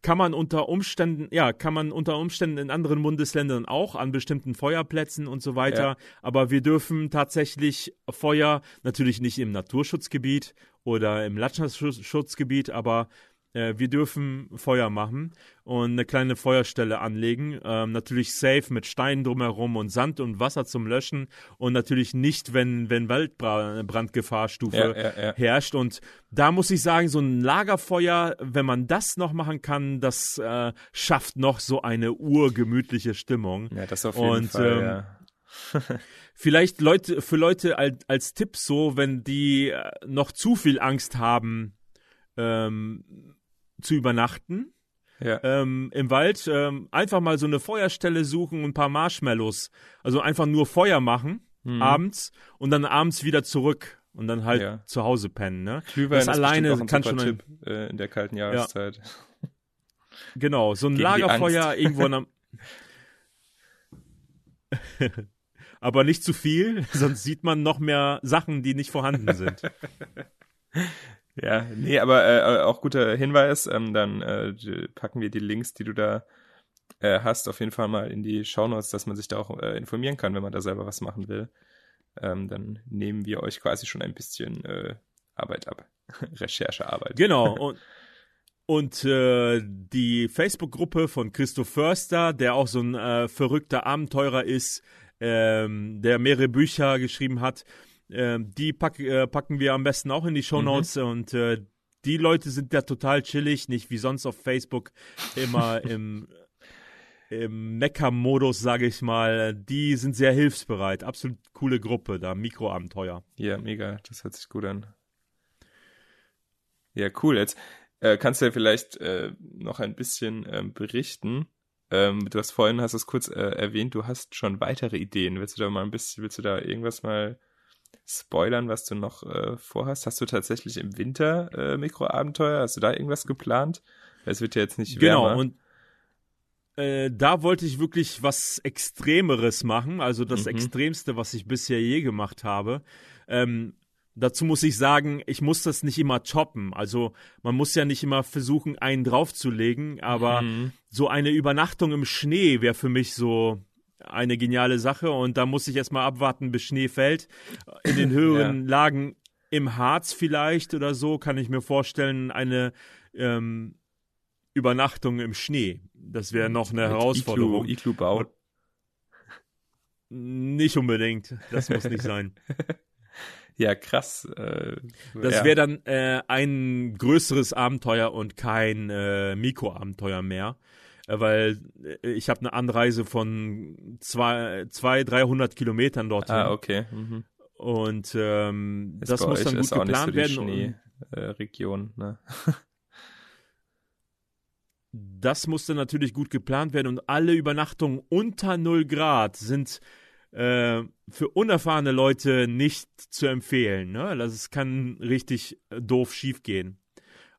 kann man unter Umständen, ja, kann man unter Umständen in anderen Bundesländern auch an bestimmten Feuerplätzen und so weiter. Ja. Aber wir dürfen tatsächlich Feuer, natürlich nicht im Naturschutzgebiet oder im Landschaftsschutzgebiet, aber äh, wir dürfen Feuer machen und eine kleine Feuerstelle anlegen. Ähm, natürlich safe mit Steinen drumherum und Sand und Wasser zum Löschen und natürlich nicht, wenn, wenn Waldbrandgefahrstufe ja, ja, ja. herrscht. Und da muss ich sagen, so ein Lagerfeuer, wenn man das noch machen kann, das äh, schafft noch so eine urgemütliche Stimmung. Ja, das auf jeden und, Fall, ähm, vielleicht Leute, für Leute als, als Tipp so, wenn die äh, noch zu viel Angst haben, ähm, zu übernachten. Ja. Ähm, im Wald ähm, einfach mal so eine Feuerstelle suchen und ein paar Marshmallows. Also einfach nur Feuer machen mhm. abends und dann abends wieder zurück und dann halt ja. zu Hause pennen. Ne? Glühwein das alleine kann schon ein, Tipp, äh, in der kalten Jahreszeit. Ja. Genau, so ein Gegen Lagerfeuer irgendwo am Aber nicht zu viel, sonst sieht man noch mehr Sachen, die nicht vorhanden sind. Ja, nee, aber äh, auch guter Hinweis. Ähm, dann äh, packen wir die Links, die du da äh, hast, auf jeden Fall mal in die Shownotes, dass man sich da auch äh, informieren kann, wenn man da selber was machen will. Ähm, dann nehmen wir euch quasi schon ein bisschen äh, Arbeit ab. Recherchearbeit. Genau. Und, und äh, die Facebook-Gruppe von Christoph Förster, der auch so ein äh, verrückter Abenteurer ist, ähm, der mehrere Bücher geschrieben hat, die pack, äh, packen wir am besten auch in die Show Notes mhm. und äh, die Leute sind da total chillig, nicht wie sonst auf Facebook immer im, im Mecker-Modus, sage ich mal. Die sind sehr hilfsbereit. Absolut coole Gruppe da, Mikroabenteuer. Ja, mega. Das hört sich gut an. Ja, cool. Jetzt äh, kannst du ja vielleicht äh, noch ein bisschen ähm, berichten. Ähm, du hast vorhin, hast es kurz äh, erwähnt, du hast schon weitere Ideen. Willst du da mal ein bisschen, willst du da irgendwas mal spoilern, was du noch äh, vorhast? Hast du tatsächlich im Winter äh, Mikroabenteuer? Hast du da irgendwas geplant? Es wird ja jetzt nicht genau, wärmer. Genau, und äh, da wollte ich wirklich was Extremeres machen, also das mhm. Extremste, was ich bisher je gemacht habe. Ähm, dazu muss ich sagen, ich muss das nicht immer choppen. Also man muss ja nicht immer versuchen, einen draufzulegen, aber mhm. so eine Übernachtung im Schnee wäre für mich so eine geniale Sache und da muss ich erstmal abwarten, bis Schnee fällt. In den höheren ja. Lagen im Harz vielleicht oder so kann ich mir vorstellen, eine ähm, Übernachtung im Schnee. Das wäre noch eine Mit Herausforderung. Iglu, Iglu bauen. Nicht unbedingt. Das muss nicht sein. Ja, krass. Äh, das ja. wäre dann äh, ein größeres Abenteuer und kein äh, Mikroabenteuer mehr. Äh, weil äh, ich habe eine Anreise von zwei, zwei 300 Kilometern dorthin. Ah, okay. Mhm. Und ähm, das muss dann gut geplant so werden. Schneeregion, ne? das musste natürlich gut geplant werden und alle Übernachtungen unter 0 Grad sind äh, für unerfahrene Leute nicht zu empfehlen. Ne? Es kann richtig äh, doof schiefgehen.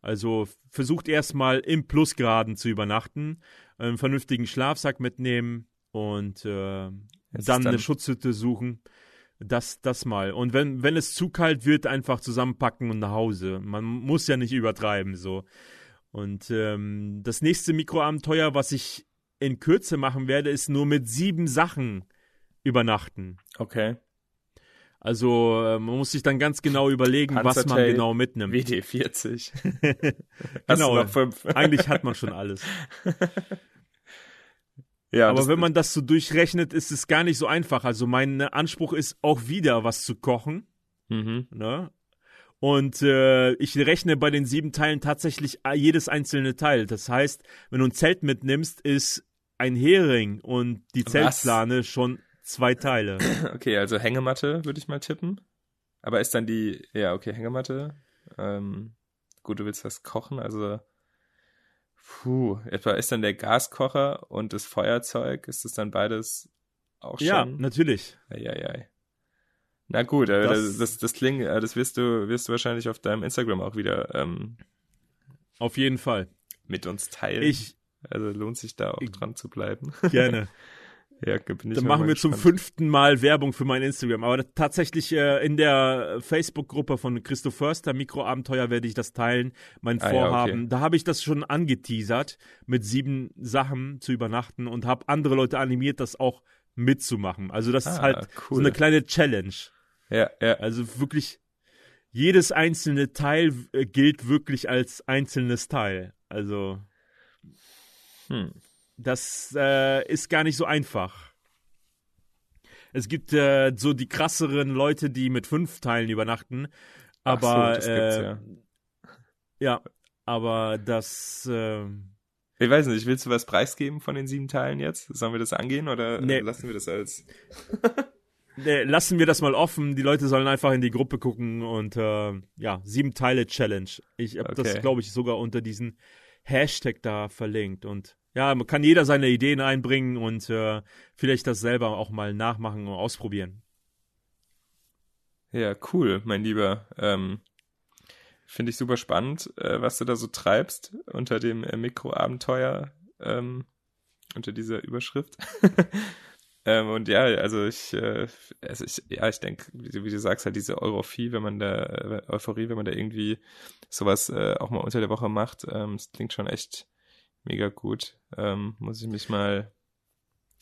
Also versucht erstmal im Plusgraden zu übernachten, einen vernünftigen Schlafsack mitnehmen und äh, dann, dann eine Schutzhütte suchen. Das, das mal. Und wenn, wenn es zu kalt wird, einfach zusammenpacken und nach Hause. Man muss ja nicht übertreiben, so. Und ähm, das nächste Mikroabenteuer, was ich in Kürze machen werde, ist nur mit sieben Sachen übernachten. Okay. Also äh, man muss sich dann ganz genau überlegen, was man genau mitnimmt. WD40. genau. Eigentlich hat man schon alles. Ja, aber wenn man das so durchrechnet, ist es gar nicht so einfach. Also mein Anspruch ist auch wieder was zu kochen. Mhm. Ne? Und äh, ich rechne bei den sieben Teilen tatsächlich jedes einzelne Teil. Das heißt, wenn du ein Zelt mitnimmst, ist ein Hering und die Zeltplane schon zwei Teile. Okay, also Hängematte würde ich mal tippen. Aber ist dann die, ja, okay, Hängematte. Ähm, gut, du willst was kochen, also Puh, etwa ist dann der Gaskocher und das Feuerzeug, ist das dann beides auch schon? Ja, natürlich. Eieiei. Na gut, das, das, das, das klingt, äh, das wirst du, wirst du wahrscheinlich auf deinem Instagram auch wieder ähm, auf jeden Fall mit uns teilen. Ich, also lohnt sich da auch dran zu bleiben. Gerne. Ja, Dann machen wir gespannt. zum fünften Mal Werbung für mein Instagram. Aber tatsächlich äh, in der Facebook-Gruppe von Christoph Förster, Mikroabenteuer, werde ich das teilen. Mein ah, Vorhaben. Ja, okay. Da habe ich das schon angeteasert, mit sieben Sachen zu übernachten und habe andere Leute animiert, das auch mitzumachen. Also das ah, ist halt cool. so eine kleine Challenge. Ja, ja. Also wirklich, jedes einzelne Teil äh, gilt wirklich als einzelnes Teil. Also. Hm. Das äh, ist gar nicht so einfach. Es gibt äh, so die krasseren Leute, die mit fünf Teilen übernachten. Aber so, äh, ja. ja. aber das. Äh, ich weiß nicht, willst du was preisgeben von den sieben Teilen jetzt? Sollen wir das angehen oder nee. lassen wir das als. nee, lassen wir das mal offen. Die Leute sollen einfach in die Gruppe gucken und äh, ja, sieben Teile Challenge. Ich habe okay. das, glaube ich, sogar unter diesen Hashtag da verlinkt und ja, man kann jeder seine Ideen einbringen und äh, vielleicht das selber auch mal nachmachen und ausprobieren. Ja, cool, mein Lieber. Ähm, Finde ich super spannend, äh, was du da so treibst unter dem äh, Mikroabenteuer, ähm, unter dieser Überschrift. ähm, und ja, also ich, äh, also ich, ja, ich denke, wie, wie, du sagst, halt diese Euphorie, wenn man da, äh, Euphorie, wenn man da irgendwie sowas äh, auch mal unter der Woche macht, ähm, das klingt schon echt mega gut. Ähm, muss ich mich mal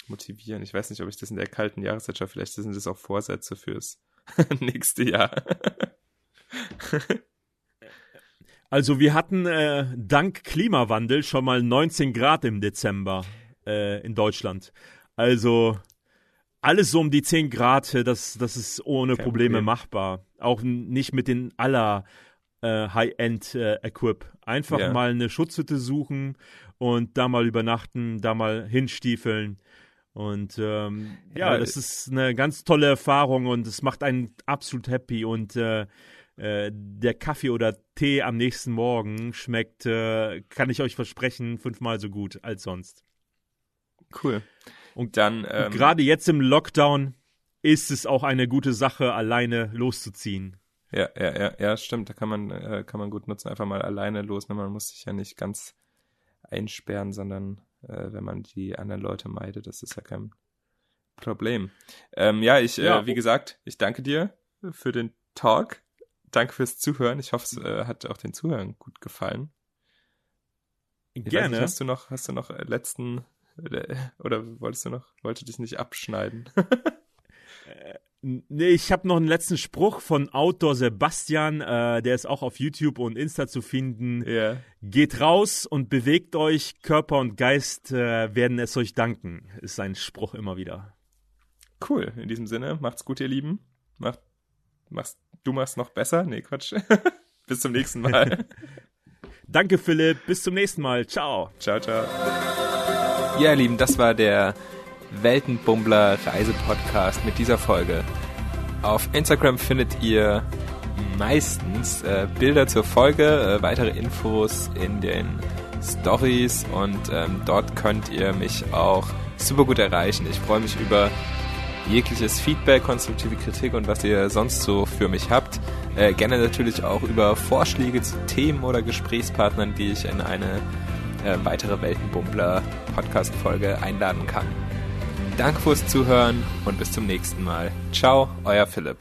motivieren. Ich weiß nicht, ob ich das in der kalten Jahreszeit schaffe. Vielleicht sind das auch Vorsätze fürs nächste Jahr. also wir hatten äh, dank Klimawandel schon mal 19 Grad im Dezember äh, in Deutschland. Also alles so um die 10 Grad, das, das ist ohne Kein Probleme Problem. machbar. Auch nicht mit den aller äh, High-End-Equip. Äh, Einfach ja. mal eine Schutzhütte suchen und da mal übernachten, da mal hinstiefeln. Und ähm, ja, ja, das ist eine ganz tolle Erfahrung und es macht einen absolut happy. Und äh, äh, der Kaffee oder Tee am nächsten Morgen schmeckt, äh, kann ich euch versprechen, fünfmal so gut als sonst. Cool. Und dann ähm, gerade jetzt im Lockdown ist es auch eine gute Sache, alleine loszuziehen. Ja, ja, ja, ja, stimmt. Da kann man, äh, kann man gut nutzen, einfach mal alleine los. Ne? Man muss sich ja nicht ganz einsperren, sondern äh, wenn man die anderen Leute meidet, das ist ja kein Problem. Ähm, ja, ich, äh, ja. Äh, wie gesagt, ich danke dir für den Talk. Danke fürs Zuhören. Ich hoffe, es äh, hat auch den Zuhörern gut gefallen. Gerne. Nicht, hast du noch, hast du noch äh, letzten oder, oder wolltest du noch, wollte dich nicht abschneiden? Nee, ich habe noch einen letzten Spruch von Outdoor Sebastian, äh, der ist auch auf YouTube und Insta zu finden. Yeah. Geht raus und bewegt euch, Körper und Geist äh, werden es euch danken, ist sein Spruch immer wieder. Cool, in diesem Sinne, macht's gut, ihr Lieben. Macht, machst, du machst noch besser? Nee, Quatsch. bis zum nächsten Mal. Danke, Philipp. Bis zum nächsten Mal. Ciao. Ciao, ciao. Ja, ihr Lieben, das war der Weltenbummler Reisepodcast mit dieser Folge. Auf Instagram findet ihr meistens äh, Bilder zur Folge, äh, weitere Infos in den Stories und ähm, dort könnt ihr mich auch super gut erreichen. Ich freue mich über jegliches Feedback, konstruktive Kritik und was ihr sonst so für mich habt. Äh, gerne natürlich auch über Vorschläge zu Themen oder Gesprächspartnern, die ich in eine äh, weitere Weltenbummler Podcast-Folge einladen kann. Danke fürs Zuhören und bis zum nächsten Mal. Ciao, euer Philipp.